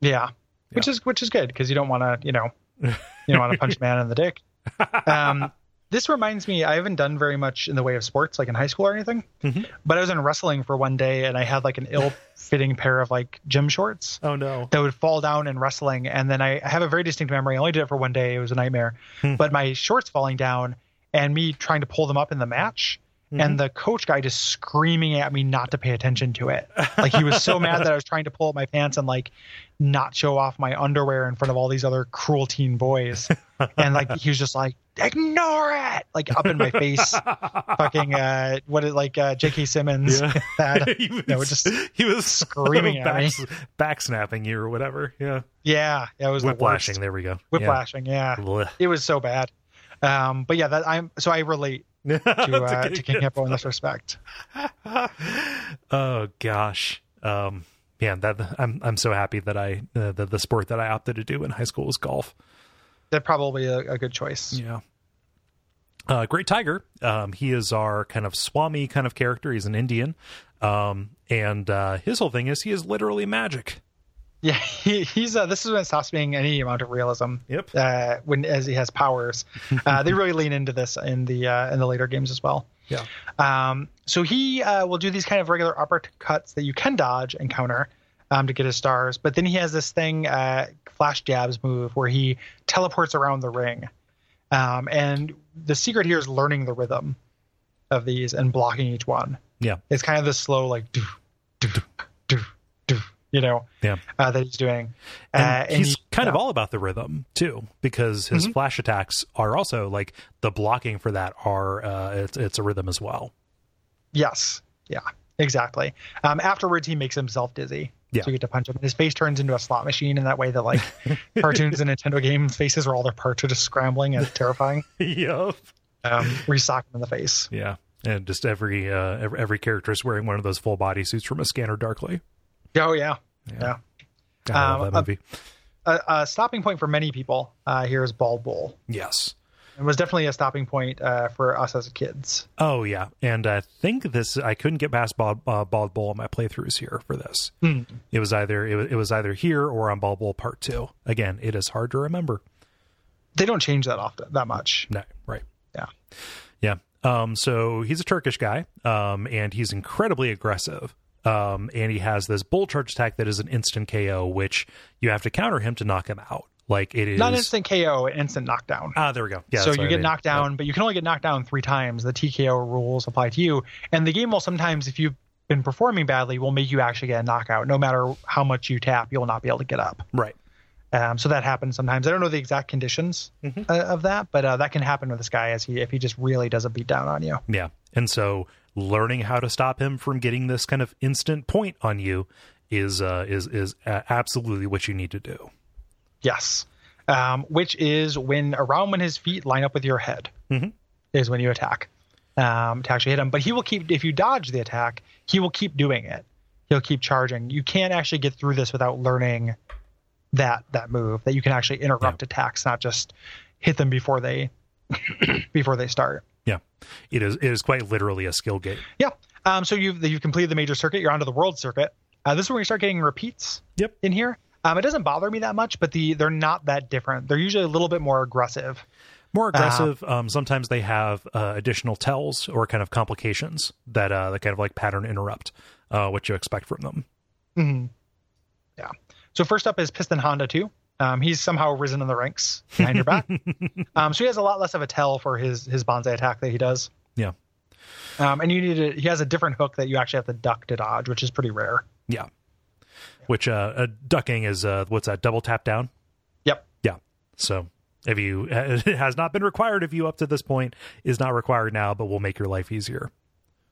Yeah, which is which is good because you don't want to you know you don't want to punch man in the dick. Um, this reminds me, I haven't done very much in the way of sports, like in high school or anything. Mm-hmm. But I was in wrestling for one day, and I had like an ill-fitting pair of like gym shorts Oh no! that would fall down in wrestling. And then I, I have a very distinct memory. I only did it for one day. It was a nightmare. Hmm. But my shorts falling down, and me trying to pull them up in the match. Mm-hmm. And the coach guy just screaming at me not to pay attention to it. Like he was so mad that I was trying to pull up my pants and like not show off my underwear in front of all these other cruel teen boys. And like he was just like, ignore it, like up in my face. Fucking uh, what is like uh, J.K. Simmons Yeah. had. he was, No, just he was screaming at back, me. back snapping you or whatever. Yeah, Yeah, it was the whiplashing. There we go. Whiplashing, yeah. Yeah. Blech. It was so bad. Um, but yeah, that I'm so I relate to uh, to King Hippo in this respect. oh gosh. Um, yeah, that I'm I'm so happy that I uh, the the sport that I opted to do in high school was golf. That's probably a, a good choice. Yeah. Uh, Great Tiger. Um, he is our kind of Swami kind of character. He's an Indian. Um, and uh, his whole thing is he is literally magic. Yeah, he, he's uh, this is when it stops being any amount of realism. Yep. Uh, when as he has powers, uh, they really lean into this in the uh, in the later games as well. Yeah. Um, so he uh, will do these kind of regular uppercuts that you can dodge and counter um, to get his stars. But then he has this thing, uh, flash jabs move, where he teleports around the ring. Um, and the secret here is learning the rhythm of these and blocking each one. Yeah. It's kind of the slow, like, do, do, do, do, you know, Yeah. uh, that he's doing. Uh, And he's he- kind of all about the rhythm too, because his Mhm. flash attacks are also like the blocking for that are uh, it's it's a rhythm as well. Yes. Yeah. Exactly. Um, afterwards, he makes himself dizzy. Yeah. So you get to punch him. His face turns into a slot machine in that way that like cartoons and Nintendo game faces where all their parts are just scrambling and terrifying. yep. Um, where you sock him in the face. Yeah. And just every uh every, every character is wearing one of those full body suits from a scanner darkly. Oh yeah. Yeah. I love Um, that movie. A, a stopping point for many people uh, here is Bald Bull. yes. It was definitely a stopping point uh, for us as kids. Oh yeah, and I think this I couldn't get past Bald, uh, Bald Bull on my playthroughs here for this. Hmm. It was either it was, it was either here or on Bald Bull Part Two. Again, it is hard to remember. They don't change that often, that much. No, right? Yeah. Yeah. Um. So he's a Turkish guy. Um. And he's incredibly aggressive. Um. And he has this bull charge attack that is an instant KO, which you have to counter him to knock him out. Like it is Not instant KO, instant knockdown. Ah, there we go. Yeah. so you what I get mean. knocked down, but you can only get knocked down three times. The TKO rules apply to you, and the game will sometimes, if you've been performing badly, will make you actually get a knockout. No matter how much you tap, you'll not be able to get up. Right. Um, so that happens sometimes. I don't know the exact conditions Mm-hmm. uh, of that, but uh, that can happen with this guy as he if he just really does a beat down on you. Yeah. And so learning how to stop him from getting this kind of instant point on you is uh is is uh, absolutely what you need to do. Yes, um, which is when around when his feet line up with your head Mhm. is when you attack um, to actually hit him. But he will keep if you dodge the attack, he will keep doing it. He'll keep charging. You can't actually get through this without learning that that move. That you can actually interrupt attacks, not just hit them before they before they start. Yeah. It is it is quite literally a skill game. Yeah. Um, so you've you've completed the major circuit. You're onto the world circuit. Uh, this is where you start getting repeats. Yep. In here, um, it doesn't bother me that much, but the they're not that different. They're usually a little bit more aggressive. More aggressive. um, sometimes they have uh, additional tells or kind of complications that uh, that kind of like pattern interrupt uh, what you expect from them. Mhm. Yeah. So first up is Piston Honda 2. Um, he's somehow risen in the ranks behind your back. um, so he has a lot less of a tell for his his bonsai attack that he does. Yeah. Um, and you need to, he has a different hook that you actually have to duck to dodge, which is pretty rare. Yeah. Which uh, uh ducking is uh what's that double tap down? Yep. Yeah. So if you it has not been required of you up to this point is not required now, but will make your life easier.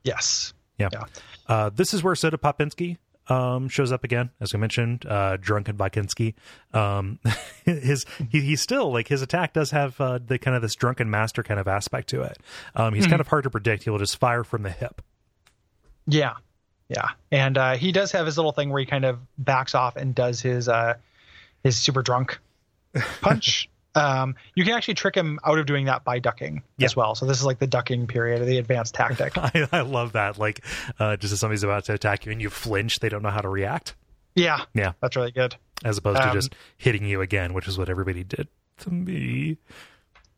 Yes. Yeah. Yeah. Uh, this is where Soda Popinski um, shows up again, as we mentioned. Uh, drunken Vikinski. Um, his he, he's still like his attack does have uh, the kind of this drunken master kind of aspect to it. Um, he's kind of hard to predict. He will just fire from the hip. Yeah. Yeah. And uh, he does have his little thing where he kind of backs off and does his uh, his super drunk punch. Um, you can actually trick him out of doing that by ducking Yeah. as well. So this is like the ducking period of the advanced tactic. I, I love that. Like, uh, just as somebody's about to attack you and you flinch, they don't know how to react, yeah, Yeah. that's really good. as opposed to Um, just hitting you again, which is what everybody did to me.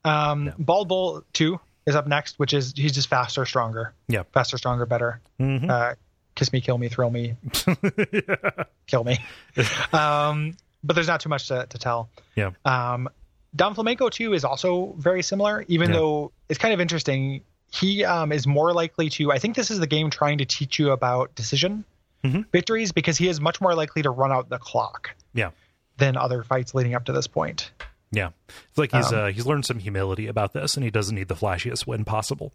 Um, Bald Bull two is up next, which is he's just faster, stronger. Yeah. faster, stronger, better. Mhm. Uh, kiss me, kill me, thrill me, kill me. um, but there's not too much to, to tell. Yeah. Um, Don Flamenco too is also very similar, even Yeah. though it's kind of interesting. He um, is more likely to. I think this is the game trying to teach you about decision Mhm. victories because he is much more likely to run out the clock Yeah. than other fights leading up to this point. Yeah. It's like he's Um, uh, he's learned some humility about this and he doesn't need the flashiest win possible.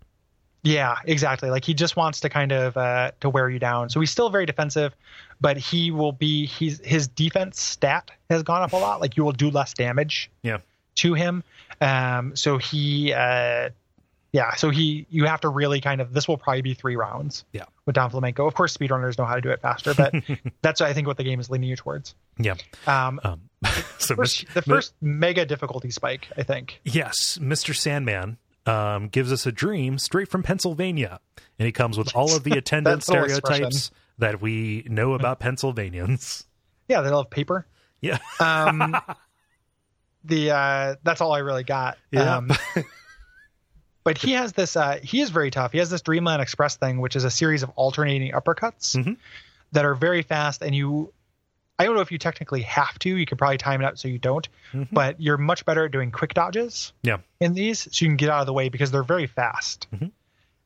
Yeah, exactly. Like he just wants to kind of uh, to wear you down. So he's still very defensive, but he will be he's his defense stat has gone up a lot. Like you will do less damage Yeah. to him. Um, so he uh, yeah, so he you have to really kind of this will probably be three rounds. Yeah. With Don Flamenco. Of course speedrunners know how to do it faster, but that's I think what the game is leaning you towards. Yeah. Um, Um, so first, Mr. the first mega difficulty spike, I think. Yes, Mr. Sandman um, gives us a dream straight from Pennsylvania, and he comes with all of the attendant That's the whole stereotypes that we know about Pennsylvanians. Yeah, they love paper. Yeah, Um, the uh, that's all I really got. Yeah. Um, but he has this. Uh, he is very tough. He has this Dreamland Express thing, which is a series of alternating uppercuts Mhm. that are very fast, and you. I don't know if you technically have to. You could probably time it out so you don't, Mhm. but you're much better at doing quick dodges yeah, in these, so you can get out of the way because they're very fast. Mhm.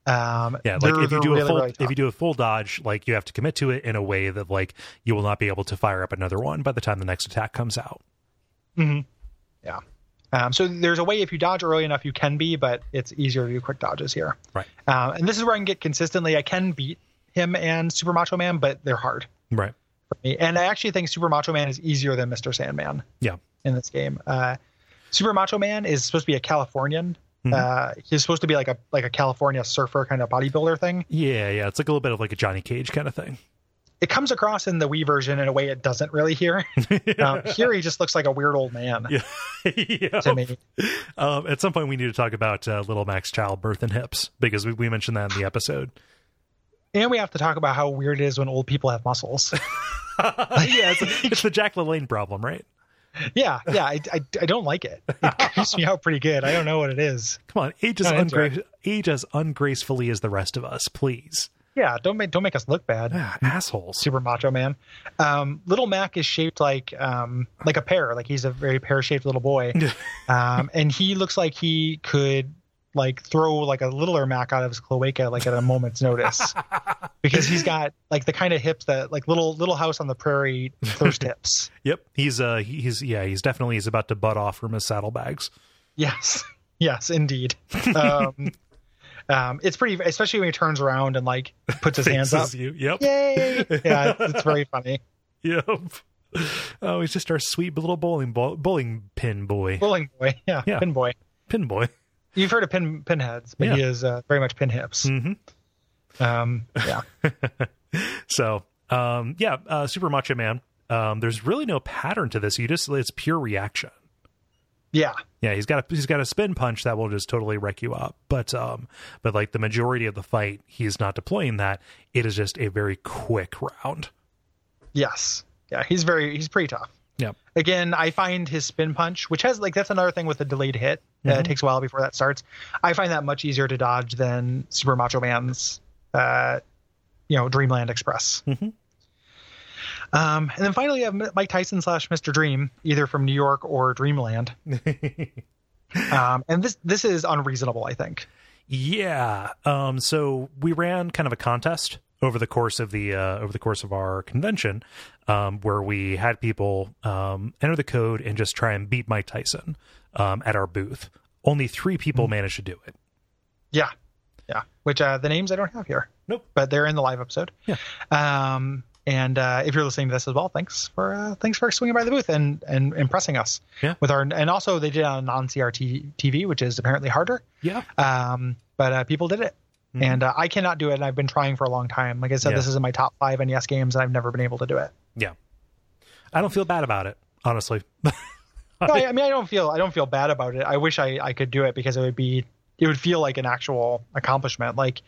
Um, yeah. Like if you do a full really if you do a full dodge, like you have to commit to it in a way that like you will not be able to fire up another one by the time the next attack comes out. Yeah. Um, so there's a way if you dodge early enough, you can be, but it's easier to do quick dodges here. Right, Um, and this is where I can get consistently. I can beat him and Super Macho Man, but they're hard right. For me. And I actually think Super Macho Man is easier than Mr. Sandman Yeah, in this game. Uh, Super Macho Man is supposed to be a Californian. Mhm. Uh, he's supposed to be like a like a California surfer kind of bodybuilder thing. yeah, yeah. It's like a little bit of like a Johnny Cage kind of thing. It comes across in the Wii version in a way it doesn't really here. um, here he just looks like a weird old man Yeah. to me. Um, at some point, we need to talk about uh, Little Mac's childbirth and hips because we, we mentioned that in the episode. And we have to talk about how weird it is when old people have muscles. yeah, it's, it's the Jack LaLanne problem, right? Yeah, yeah, I, I, I don't like it. It creeps me out pretty good. I don't know what it is. Come on, age as, ungra- age as ungracefully as the rest of us, please. Yeah, don't make don't make us look bad. Ah, assholes. Super Macho Man. Um, little Mac is shaped like um, like a pear. Like he's a very pear shaped little boy, um, and he looks like he could like throw like a littler Mac out of his cloaca like at a moment's notice because he's got like the kind of hips that like little little house on the prairie thirst hips. Yep, he's uh he's yeah he's definitely he's about to butt off from his saddlebags. Yes, yes, indeed. Um, um, it's pretty, especially when he turns around and like puts his hands up. You. Yep. Yay! Yeah, it's, it's very funny. Yep. Oh, he's just our sweet little bowling ball, bowling pin boy, Bowling boy, yeah, Yeah. pin boy. pin boy. You've heard of pin pinheads, but he is uh, very much pin hips. hmm Um, yeah, So, um, yeah, uh, Super Macho Man. Um, there's really no pattern to this. You just it's pure reaction. yeah, Yeah, he's got a he's got a spin punch that will just totally wreck you up. But um, but like the majority of the fight, he's not deploying that. It is just a very quick round. yes, yeah. He's very, he's pretty tough. Yeah, Again, I find his spin punch, which has like that's another thing with a delayed hit. Uh, Mhm. it takes a while before that starts. I find that much easier to dodge than Super Macho Man's, uh, you know, Dreamland Express. Mhm. Um, and then finally, you have Mike Tyson slash Mr. Dream, either from New York or Dreamland. um, and this this is unreasonable, I think. yeah. Um, so we ran kind of a contest over the course of the uh, over the course of our convention, um, where we had people um, enter the code and just try and beat Mike Tyson um, at our booth. Only three people managed to do it. Yeah, yeah. Which uh, the names I don't have here. Nope. But they're in the live episode. Yeah. Um, and uh, if you're listening to this as well, thanks for uh, thanks for swinging by the booth and and impressing us. Yeah. With our and also they did it on non CRT TV, which is apparently harder. Yeah. Um, but uh, people did it. Mhm. And uh, I cannot do it, and I've been trying for a long time. Like I said, Yeah. this is in my top five NES games, and I've never been able to do it. Yeah. I don't feel bad about it, honestly. No, I, I mean, I don't feel I don't feel bad about it. I wish I I could do it because it would be it would feel like an actual accomplishment. Like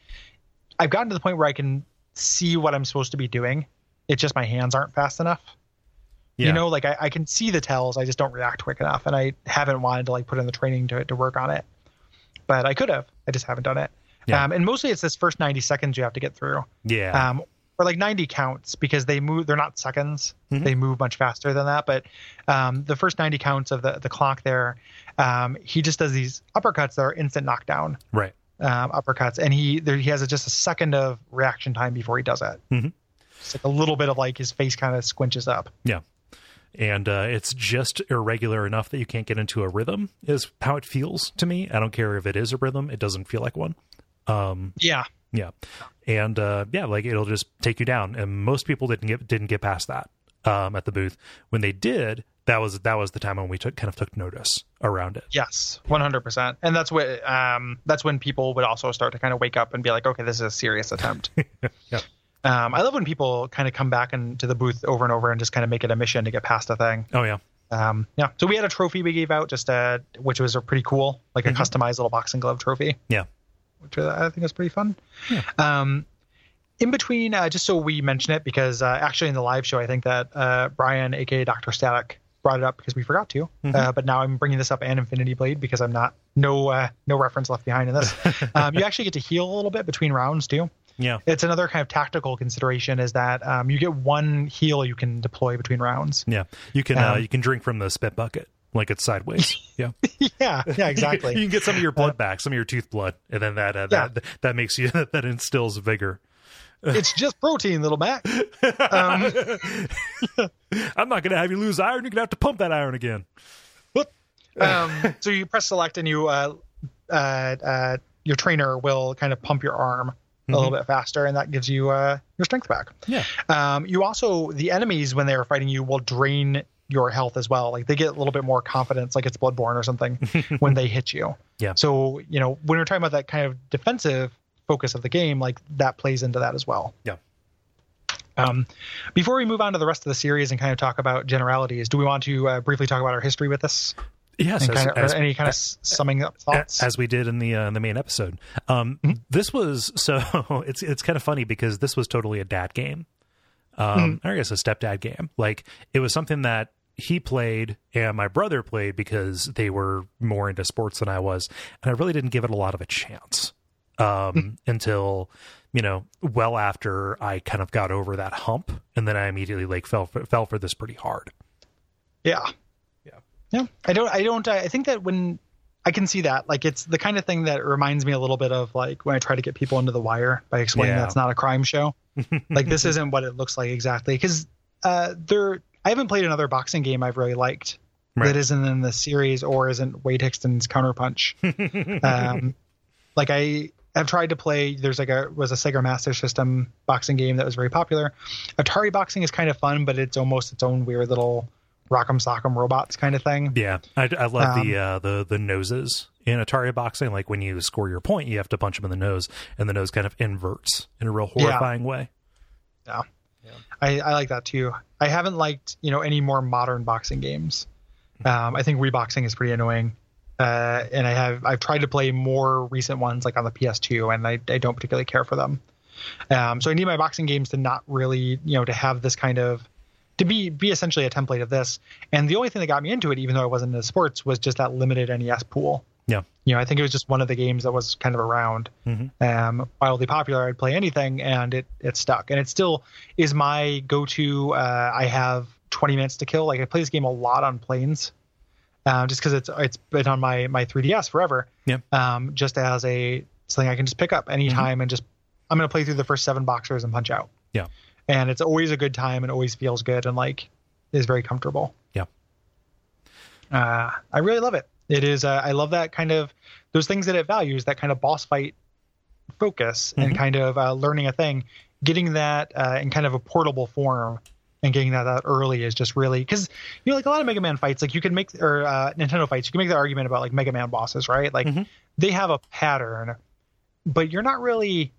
I've gotten to the point where I can see what I'm supposed to be doing. It's just my hands aren't fast enough. Yeah. You know, like I, I can see the tells, I just don't react quick enough, and I haven't wanted to like put in the training to to work on it. But I could have. I just haven't done it. Yeah. Um, and mostly it's this first 90 seconds you have to get through. yeah. Um, or like 90 counts because they move. They're not seconds. Mhm. They move much faster than that. But um, the first 90 counts of the the clock there, um, he just does these uppercuts that are instant knockdown right. um, uppercuts, and he there he has a, just a second of reaction time before he does it. Mhm. Just like a little bit of like his face kind of squinches up. Yeah. And uh, it's just irregular enough that you can't get into a rhythm, is how it feels to me. I don't care if it is a rhythm, it doesn't feel like one. Um, Yeah, yeah. And uh, yeah, like it'll just take you down. And most people didn't get didn't get past that um, at the booth. When they did, that was that was the time when we took kind of took notice around it. yes, one hundred percent. And that's what um, that's when people would also start to kind of wake up and be like, okay, this is a serious attempt. Yeah. Um, I love when people kind of come back into the booth over and over and just kind of make it a mission to get past a thing. Oh yeah. Um, yeah. So we had a trophy we gave out, just uh, which was a pretty cool, like a Mhm. customized little boxing glove trophy. Yeah. Which I think was pretty fun. Yeah. Um, in between, uh, just so we mention it, because uh, actually in the live show, I think that uh, Brian, aka Doctor Static, brought it up because we forgot to. Mhm. Uh, but now I'm bringing this up and Infinity Blade because I'm not no uh, no reference left behind in this. um, you actually get to heal a little bit between rounds too. Yeah. It's another kind of tactical consideration is that um, you get one heal you can deploy between rounds. Yeah. You can uh, Um, you can drink from the spit bucket like it's sideways. Yeah. yeah, yeah, exactly. you can get some of your blood back, some of your tooth blood, and then that uh, Yeah. that that makes you that instills vigor. it's just protein, little Mac. Um, I'm not going to have you lose iron. You're going to have to pump that iron again. um, so you press select and you uh, uh, uh, your trainer will kind of pump your arm a little bit faster, and that gives you uh, your strength back. Yeah. Um, you also the enemies when they are fighting you will drain your health as well. Like they get a little bit more confidence, like it's Bloodborne or something, when they hit you. Yeah. So you know when we're talking about that kind of defensive focus of the game, like that plays into that as well. Yeah. Um, before we move on to the rest of the series and kind of talk about generalities, do we want to uh, briefly talk about our history with this? Yes. as- kind of, as- any kind of s summing up thoughts? as we did in the uh, in the main episode. Um, Mm-hmm. This was so it's it's kind of funny because this was totally a dad game. Mm-hmm. Um, I guess a stepdad game. Like it was something that he played and my brother played because they were more into sports than I was, and I really didn't give it a lot of a chance um, until you know well after I kind of got over that hump, and then I immediately like fell for, fell for this pretty hard. yeah. Yeah. Yeah. I don't, I don't, I think that when I can see that, like, it's the kind of thing that reminds me a little bit of like when I try to get people into the wire by explaining Yeah. that's not a crime show. like, this isn't what it looks like exactly. Cause, uh, there, I haven't played another boxing game I've really liked Right. that isn't in the series or isn't Wade Hixton's Counterpunch. um, like I have tried to play. There's like a was a Sega Master System boxing game that was very popular. Atari boxing is kind of fun, but it's almost its own weird little rock'em sock'em robots kind of thing. Yeah, I, I love the Um, uh, the the noses in Atari boxing. Like when you score your point, you have to punch him in the nose, and the nose kind of inverts in a real Yeah. horrifying way. Yeah. I, I like that too. I haven't liked you know any more modern boxing games. Um, I think reboxing is pretty annoying. Uh, and I have I've tried to play more recent ones like on the PS2, and I, I don't particularly care for them. Um, so I need my boxing games to not really you know to have this kind of to be be essentially a template of this. And the only thing that got me into it, even though I wasn't into sports, was just that limited NES pool. Yeah. You know, I think it was just one of the games that was kind of around Mhm. um, wildly popular. I'd play anything, and it it stuck, and it still is my go-to. Uh, I have 20 minutes to kill. Like I play this game a lot on planes, um, just because it's it's been on my my 3ds forever. Yeah. Um, just as a something I can just pick up anytime and just I'm gonna play through the first seven boxers and punch out. Yeah. And it's always a good time and always feels good and like is very comfortable. Yeah. Uh, I really love it. It is. Uh, I love that kind of those things that it values. That kind of boss fight focus and Mhm. kind of uh, learning a thing, getting that uh, in kind of a portable form, and getting that out early is just really because you know like a lot of Mega Man fights, like you can make or uh, Nintendo fights, you can make the argument about like Mega Man bosses, right? Like Mhm. they have a pattern, but you're not really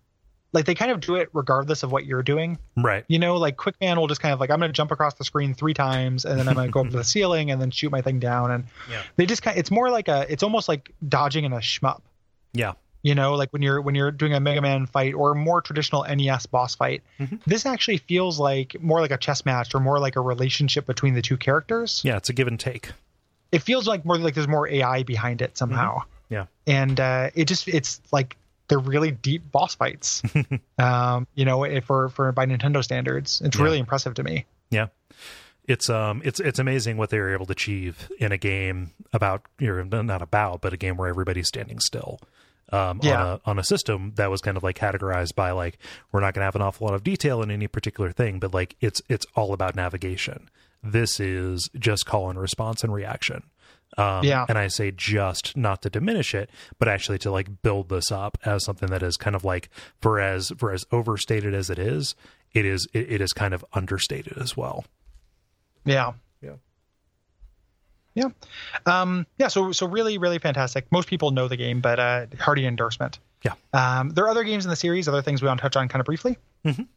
like they kind of do it regardless of what you're doing. Right. You know, like Quickman will just kind of like I'm going to jump across the screen three times and then I'm going to go up to the ceiling and then shoot my thing down and Yeah. they just kind. of, It's more like a. It's almost like dodging in a shmup. Yeah. You know, like when you're when you're doing a Mega Man fight or a more traditional NES boss fight, Mhm. this actually feels like more like a chess match or more like a relationship between the two characters. Yeah. It's a give and take. It feels like more like there's more AI behind it somehow. Yeah. and uh, it just it's like they're really deep boss fights. um, you know, if for for by Nintendo standards, it's Yeah. really impressive to me. Yeah. It's um it's it's amazing what they were able to achieve in a game about or not about but a game where everybody's standing still. Um, Yeah. on a on a system that was kind of like categorized by like we're not going to have an awful lot of detail in any particular thing, but like it's it's all about navigation. This is just call and response and reaction. Um, Yeah. and I say just not to diminish it, but actually to like build this up as something that is kind of like for as for as overstated as it is, it is it, it is kind of understated as well. Yeah. Yeah. Yeah. Um, yeah. So, so really, really fantastic. Most people know the game, but uh, hearty endorsement. Yeah. Um, there are other games in the series, other things we want to touch on kind of briefly. Mhm.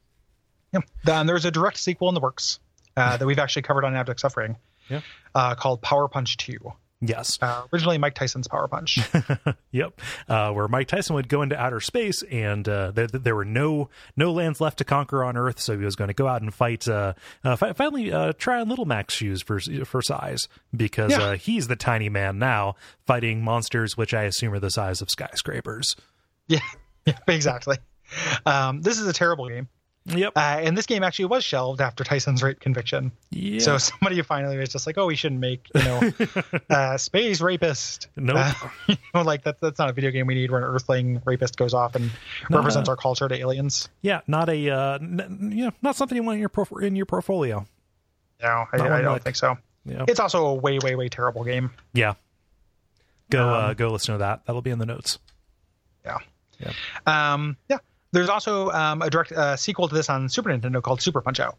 Yeah. Um, there's a direct sequel in the works uh, that we've actually covered on Abject Suffering Yeah. uh, called Power Punch 2. Yes. Uh, originally Mike Tyson's Power Punch. Yep. Uh, where Mike Tyson would go into outer space, and uh, there, there were no no lands left to conquer on Earth, so he was going to go out and fight. Uh, uh, fi- finally, uh, try on Little Mac's shoes for for size, because Yeah. uh, he's the tiny man now fighting monsters, which I assume are the size of skyscrapers. yeah. Yeah. Exactly. Um, this is a terrible game. Yep. Uh, and this game actually was shelved after Tyson's rape conviction. yeah. So somebody finally was just like, "Oh, we shouldn't make you know uh, space rapist." Nope. Uh, you know, like that's that's not a video game we need where an Earthling rapist goes off and No, represents no. our culture to aliens. yeah. Not a uh, n- you know, not something you want in your pro- in your portfolio. No, I, Not I don't think so. Yeah. It's also a way, way, way terrible game. Yeah. Go uh, Um, go listen to that. That'll be in the notes. Yeah. Yeah. Um, yeah. There's also um, a direct uh, sequel to this on Super Nintendo called Super Punch Out.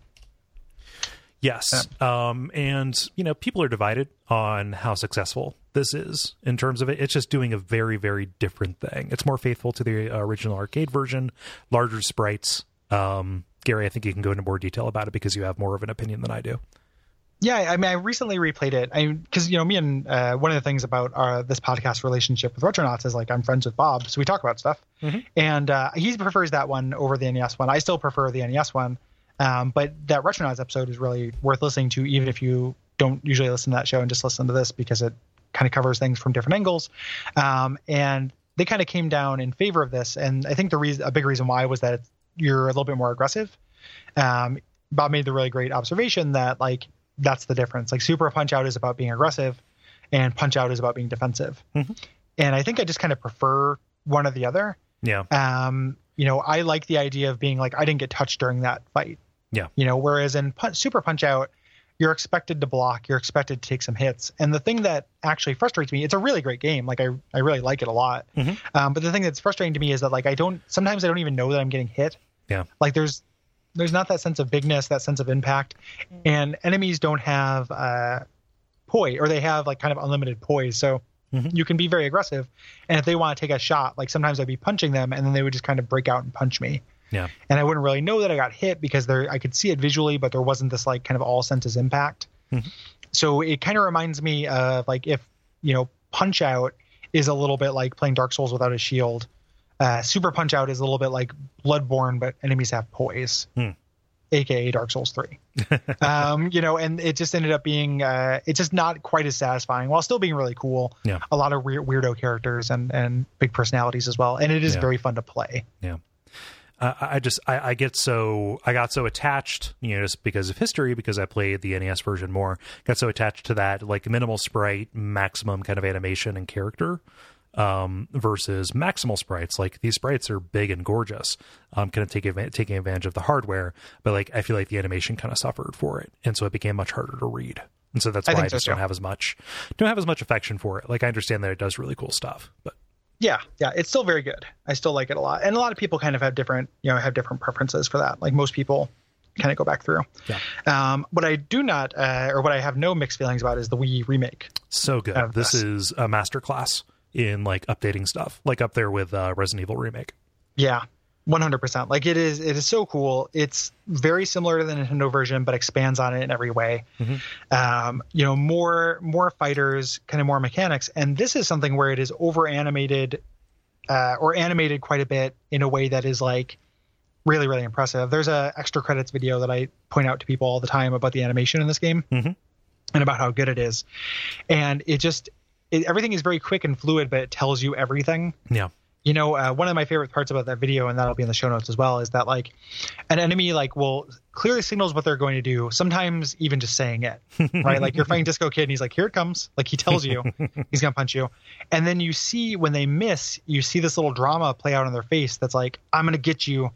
Yes. Um, and, you know, people are divided on how successful this is in terms of it. It's just doing a very, very different thing. It's more faithful to the uh, original arcade version, larger sprites. Um, Gary, I think you can go into more detail about it because you have more of an opinion than I do. Yeah, I mean, I recently replayed it. I because you know me and uh, one of the things about our, this podcast relationship with Retronauts is like I'm friends with Bob, so we talk about stuff. Mhm. And uh, he prefers that one over the NES one. I still prefer the NES one, um, but that Retronauts episode is really worth listening to, even if you don't usually listen to that show and just listen to this because it kind of covers things from different angles. Um, and they kind of came down in favor of this, and I think the reason, a big reason why, was that you're a little bit more aggressive. Um, Bob made the really great observation that like that's the difference. Like Super Punch Out is about being aggressive, and Punch Out is about being defensive. Mhm. And I think I just kind of prefer one or the other. Yeah. Um, you know, I like the idea of being like I didn't get touched during that fight. Yeah. You know, whereas in Punch, Super Punch Out, you're expected to block, you're expected to take some hits. And the thing that actually frustrates me, it's a really great game. Like I, I really like it a lot. Mhm. Um, but the thing that's frustrating to me is that like I don't sometimes I don't even know that I'm getting hit. Yeah. Like there's there's not that sense of bigness, that sense of impact, and enemies don't have uh, poise, or they have like kind of unlimited poise. So Mhm. you can be very aggressive, and if they want to take a shot, like sometimes I'd be punching them, and then they would just kind of break out and punch me, Yeah. and I wouldn't really know that I got hit because there I could see it visually, but there wasn't this like kind of all senses impact. Mhm. So it kind of reminds me of like if you know Punch Out is a little bit like playing Dark Souls without a shield. Uh, Super Punch Out is a little bit like Bloodborne, but enemies have poise, Hmm. aka Dark Souls Three. um, you know, and it just ended up being uh, it's just not quite as satisfying while still being really cool. Yeah. a lot of weird, weirdo characters and and big personalities as well, and it is Yeah. very fun to play. Yeah. Uh, I just I, I get so I got so attached, you know, just because of history, because I played the NES version more. Got so attached to that, like minimal sprite, maximum kind of animation and character, um, versus maximal sprites. Like these sprites are big and gorgeous, um, kind of take adva- taking advantage of the hardware, but like I feel like the animation kind of suffered for it, and so it became much harder to read. And so that's why I, so, just too. don't have as much don't have as much affection for it. Like I understand that it does really cool stuff, but Yeah, yeah, it's still very good. I still like it a lot, and a lot of people kind of have different, you know, have different preferences for that. Like most people, kind of go back through. Yeah. Um, what I do not, uh, or what I have no mixed feelings about, is the Wii remake. So good. this this. is a masterclass in like updating stuff, like up there with uh, Resident Evil remake. Yeah, 100%. Like it is it is so cool. It's very similar to the Nintendo version but expands on it in every way. Mm-hmm. Um, you know, more more fighters, kind of more mechanics and this is something where it is over animated uh, or animated quite a bit in a way that is like really really impressive. There's a extra credits video that I point out to people all the time about the animation in this game Mhm. and about how good it is. And it just it, everything is very quick and fluid but it tells you everything. Yeah. you know uh, one of my favorite parts about that video and that'll be in the show notes as well is that like an enemy like will clearly signals what they're going to do sometimes even just saying it right? Like you're fighting disco kid and he's like here it comes. Like he tells you he's gonna punch you. And then you see when they miss you see this little drama play out on their face that's like i'm gonna get you.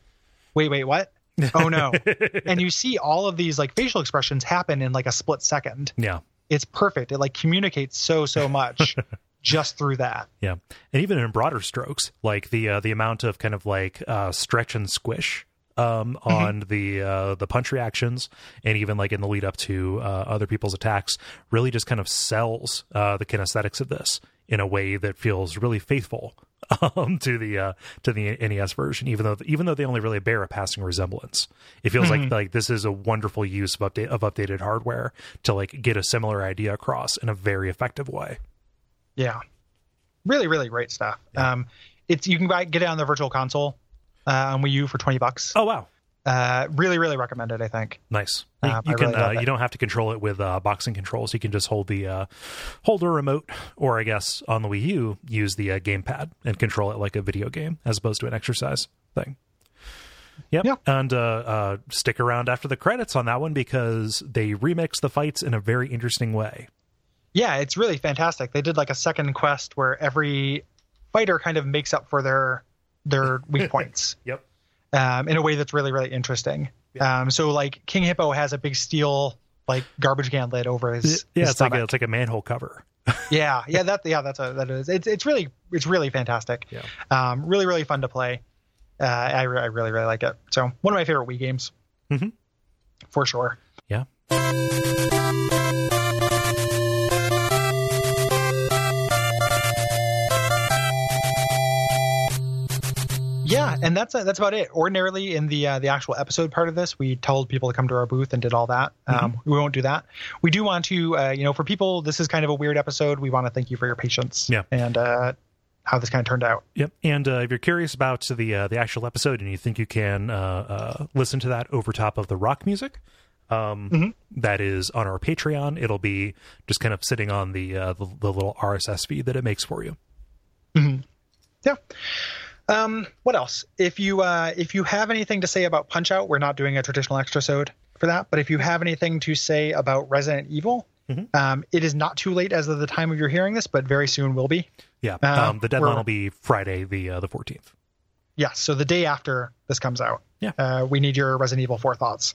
Wait wait what? Oh no. And you see all of these like facial expressions happen in like a split second. Yeah. It's perfect. It like communicates so so much just through that. Yeah, and even in broader strokes, like the uh, the amount of kind of like uh, stretch and squish um, on the uh, the punch reactions, and even like in the lead up to uh, other people's attacks, really just kind of sells uh, the kinesthetics of this in a way that feels really faithful um, to the uh, to the NES version. Even though even though they only really bear a passing resemblance, it feels like like this is a wonderful use of update of updated hardware to like get a similar idea across in a very effective way. Yeah, really, really great stuff. Um, it's you can buy get it on the Virtual Console uh, on Wii U for twenty bucks. Oh wow, Uh, really, really recommend it. I think. Nice. You, Um, you can really uh, you don't have to control it with uh, boxing controls. You can just hold the uh, holder remote, or I guess on the Wii U, use the uh, gamepad and control it like a video game as opposed to an exercise thing. Yep. Yeah. And uh, uh, stick around after the credits on that one because they remix the fights in a very interesting way. Yeah, it's really fantastic. They did like a second quest where every fighter kind of makes up for their their weak points Yep. Um, in a way that's really, really interesting. Um, so like King Hippo has a big steel like garbage can lid over his Yeah, his it's like a, it's like a manhole cover. yeah yeah that yeah that's a that is it's it's really it's really fantastic Yeah. um really really fun to play uh i, re- I really really like it so one of my favorite wii games Mhm. for sure Yeah. And that's that's about it ordinarily in the uh, the actual episode part of this we told people to come to our booth and did all that um we won't do that we do want to uh you know for people this is kind of a weird episode we want to thank you for your patience Yeah. and uh how this kind of turned out Yep. And uh, if you're curious about the uh, the actual episode and you think you can uh, uh, listen to that over top of the rock music, um, that is on our Patreon. It'll be just kind of sitting on the, uh, the the little RSS feed that it makes for you. Yeah. Um, what else? If you uh, if you have anything to say about Punch Out, we're not doing a traditional extra sode for that. But if you have anything to say about Resident Evil, um, it is not too late as of the time of your hearing this, but very soon will be. Yeah. Uh, um, the deadline will be Friday the uh, the 14th. Yes, so the day after this comes out. Yeah. Uh, we need your Resident Evil 4 thoughts.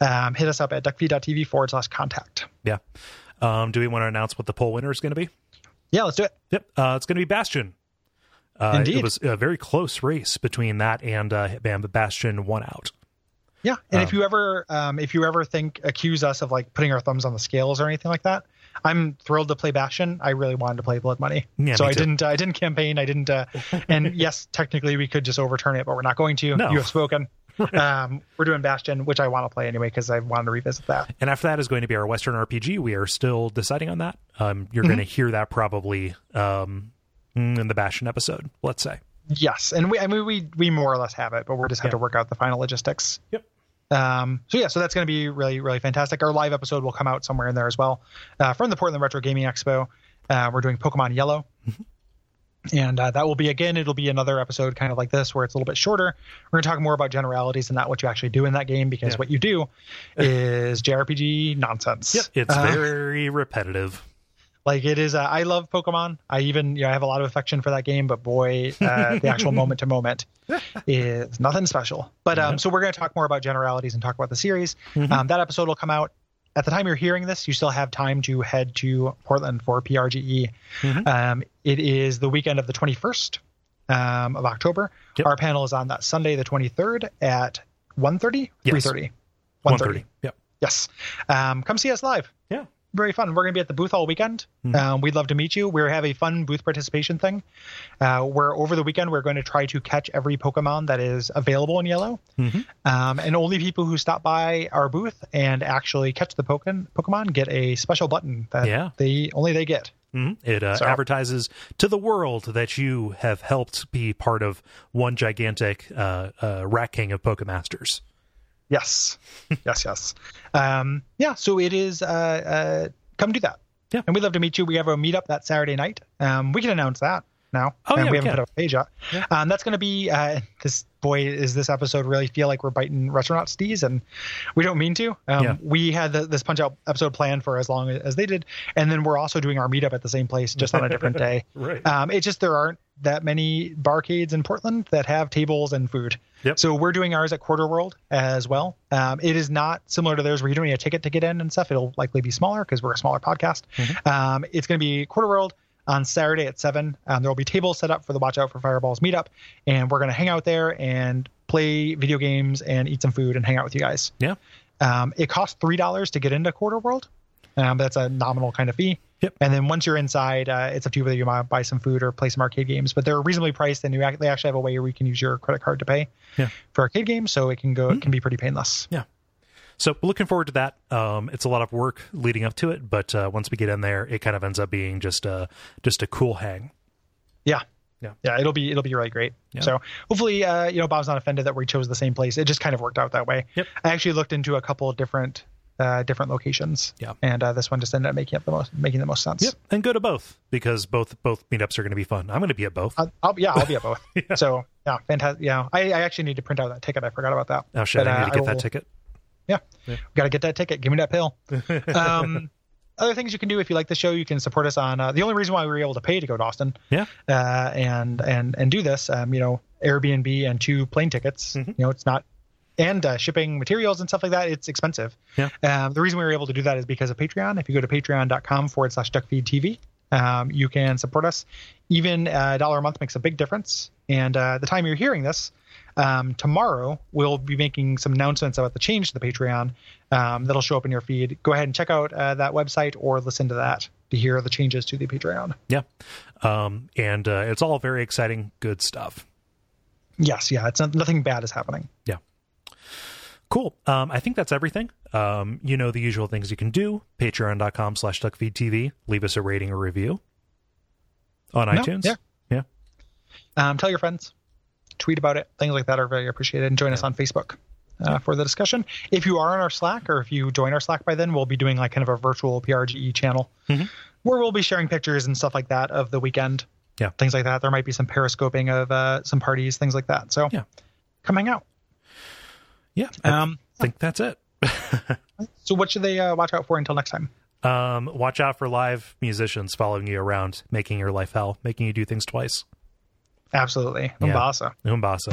Um, hit us up at duckfeed.tv forward slash contact. Yeah. Um, do we want to announce what the poll winner is going to be? Yeah, let's do it. Yep. Uh, it's going to be Bastion. Uh, Indeed. It was a very close race between that and uh, but Bastion won out. Yeah, and if you ever um, if you ever think accuse us of like putting our thumbs on the scales or anything like that, I'm thrilled to play Bastion. I really wanted to play Blood Money, Yeah, so I too. didn't. I didn't campaign. I didn't. Uh, and yes, technically we could just overturn it, but we're not going to. No. You have spoken. um, we're doing Bastion, which I want to play anyway because I wanted to revisit that. And after that is going to be our Western RPG. We are still deciding on that. Um, you're Mm-hmm. going to hear that probably um, in the Bastion episode, let's say. Yes, and we I mean we we more or less have it, but we're just have Yeah. to work out the final logistics. Yep. Um, so yeah, so that's going to be really really fantastic. Our live episode will come out somewhere in there as well uh, from the Portland Retro Gaming Expo. Uh, we're doing Pokemon Yellow, and uh, that will be again. It'll be another episode kind of like this where it's a little bit shorter. We're going to talk more about generalities and not what you actually do in that game because Yeah. what you do is JRPG nonsense. yep It's Uh, very repetitive. Like it is uh, i love pokemon. I even you know i have a lot of affection for that game but boy uh, the actual moment to moment is nothing special. But um, so we're going to talk more about generalities and talk about the series. Um, that episode will come out. At the time you're hearing this you still have time to head to portland for prge Mhm. um, it is the weekend of the 21st um, of october. Yep. our panel is on that sunday the 23rd at 1.30 Yes. 3.30 130. 1.30 Yep. yes. Um, come see us live. Yeah. Very fun. We're going to be at the booth all weekend. Mhm. Um, we'd love to meet you. We have a fun booth participation thing uh, where over the weekend we're going to try to catch every Pokemon that is available in yellow. Mhm. Um, and only people who stop by our booth and actually catch the Pokemon, Pokemon get a special button that Yeah. they only they get. Mhm. It uh, So- advertises to the world that you have helped be part of one gigantic uh, uh, rat king of Pokemasters. Yes, yes, yes. Um, yeah, so it is. Uh, uh, come do that. Yeah. and we'd love to meet you. We have a meetup that Saturday night. Um, we can announce that now. Oh, and yeah, we we haven't can. put up a page yet. Yeah. Um, that's going to be. Uh, this boy is this episode really feel like we're biting Retronauts' stees, and we don't mean to. Um, Yeah. We had the, this punch out episode planned for as long as they did, and then we're also doing our meetup at the same place, just on a different day. Right. Um, it's just there aren't that many barcades in Portland that have tables and food. Yep. So we're doing ours at Quarter World as well. Um, it is not similar to theirs where you don't need a ticket to get in and stuff. It'll likely be smaller because we're a smaller podcast. Mm-hmm. Um, it's going to be Quarter World on Saturday at seven. Um, there will be tables set up for the Watch Out for Fireballs meetup, and we're going to hang out there and play video games and eat some food and hang out with you guys. Yeah. Um, it costs three dollars to get into Quarter World. Um, that's a nominal kind of fee. Yep. And then once you're inside, uh, it's up to you whether you want to buy some food or play some arcade games. But they're reasonably priced, and you act- they actually have a way where you can use your credit card to pay Yeah. for arcade games, so it can go. It can be pretty painless. So looking forward to that. Um, it's a lot of work leading up to it, but uh, once we get in there, it kind of ends up being just a just a cool hang. Yeah. Yeah. Yeah, it'll be it'll be really great. Yeah. So hopefully, uh, you know, Bob's not offended that we chose the same place. It just kind of worked out that way. Yep. I actually looked into a couple of different uh, different locations. Yeah. And uh, this one just ended up making up the most making the most sense. Yep, and go to both because both both meetups are going to be fun. I'm going to be at both. I'll, I'll, yeah, I'll be at both. Yeah. So yeah, fantastic. Yeah, I, I actually need to print out that ticket. I forgot about that. oh shit! But, I uh, need to get that ticket. Yeah. Yeah. Got to get that ticket. Give me that pill. Um, other things you can do if you like the show, you can support us on. Uh, the only reason why we were able to pay to go to Austin, Yeah. uh, and and and do this, um, you know, Airbnb and two plane tickets. Mhm. You know, it's not. And uh, shipping materials and stuff like that, it's expensive. Yeah. Um, the reason we were able to do that is because of Patreon. If you go to patreon.com forward slash duckfeedtv, um, you can support us. Even uh, a dollar a month makes a big difference. And uh, the time you're hearing this, um, tomorrow we'll be making some announcements about the change to the Patreon um, that'll show up in your feed. Go ahead and check out uh, that website or listen to that to hear the changes to the Patreon. Yeah, um, and uh, it's all very exciting, good stuff. Yes, yeah, it's not, nothing bad is happening. Yeah. Cool. Um, I think that's everything. Um, you know the usual things you can do. Patreon.com slash duckfeedtv. Leave us a rating or review on No, iTunes. yeah. Yeah. Um, tell your friends, tweet about it. Things like that are very appreciated. And join us on Facebook uh, for the discussion. If you are on our Slack or if you join our Slack by then, we'll be doing like kind of a virtual PRGE channel Mhm. where we'll be sharing pictures and stuff like that of the weekend. Yeah. Things like that. There might be some periscoping of uh, some parties, things like that. So Yeah. come hang out. Yeah. I Um, think that's it. so what should they uh, watch out for until next time? Um, watch out for live musicians following you around, making your life hell, making you do things twice. Absolutely. Yeah. Umbasa. Umbasa.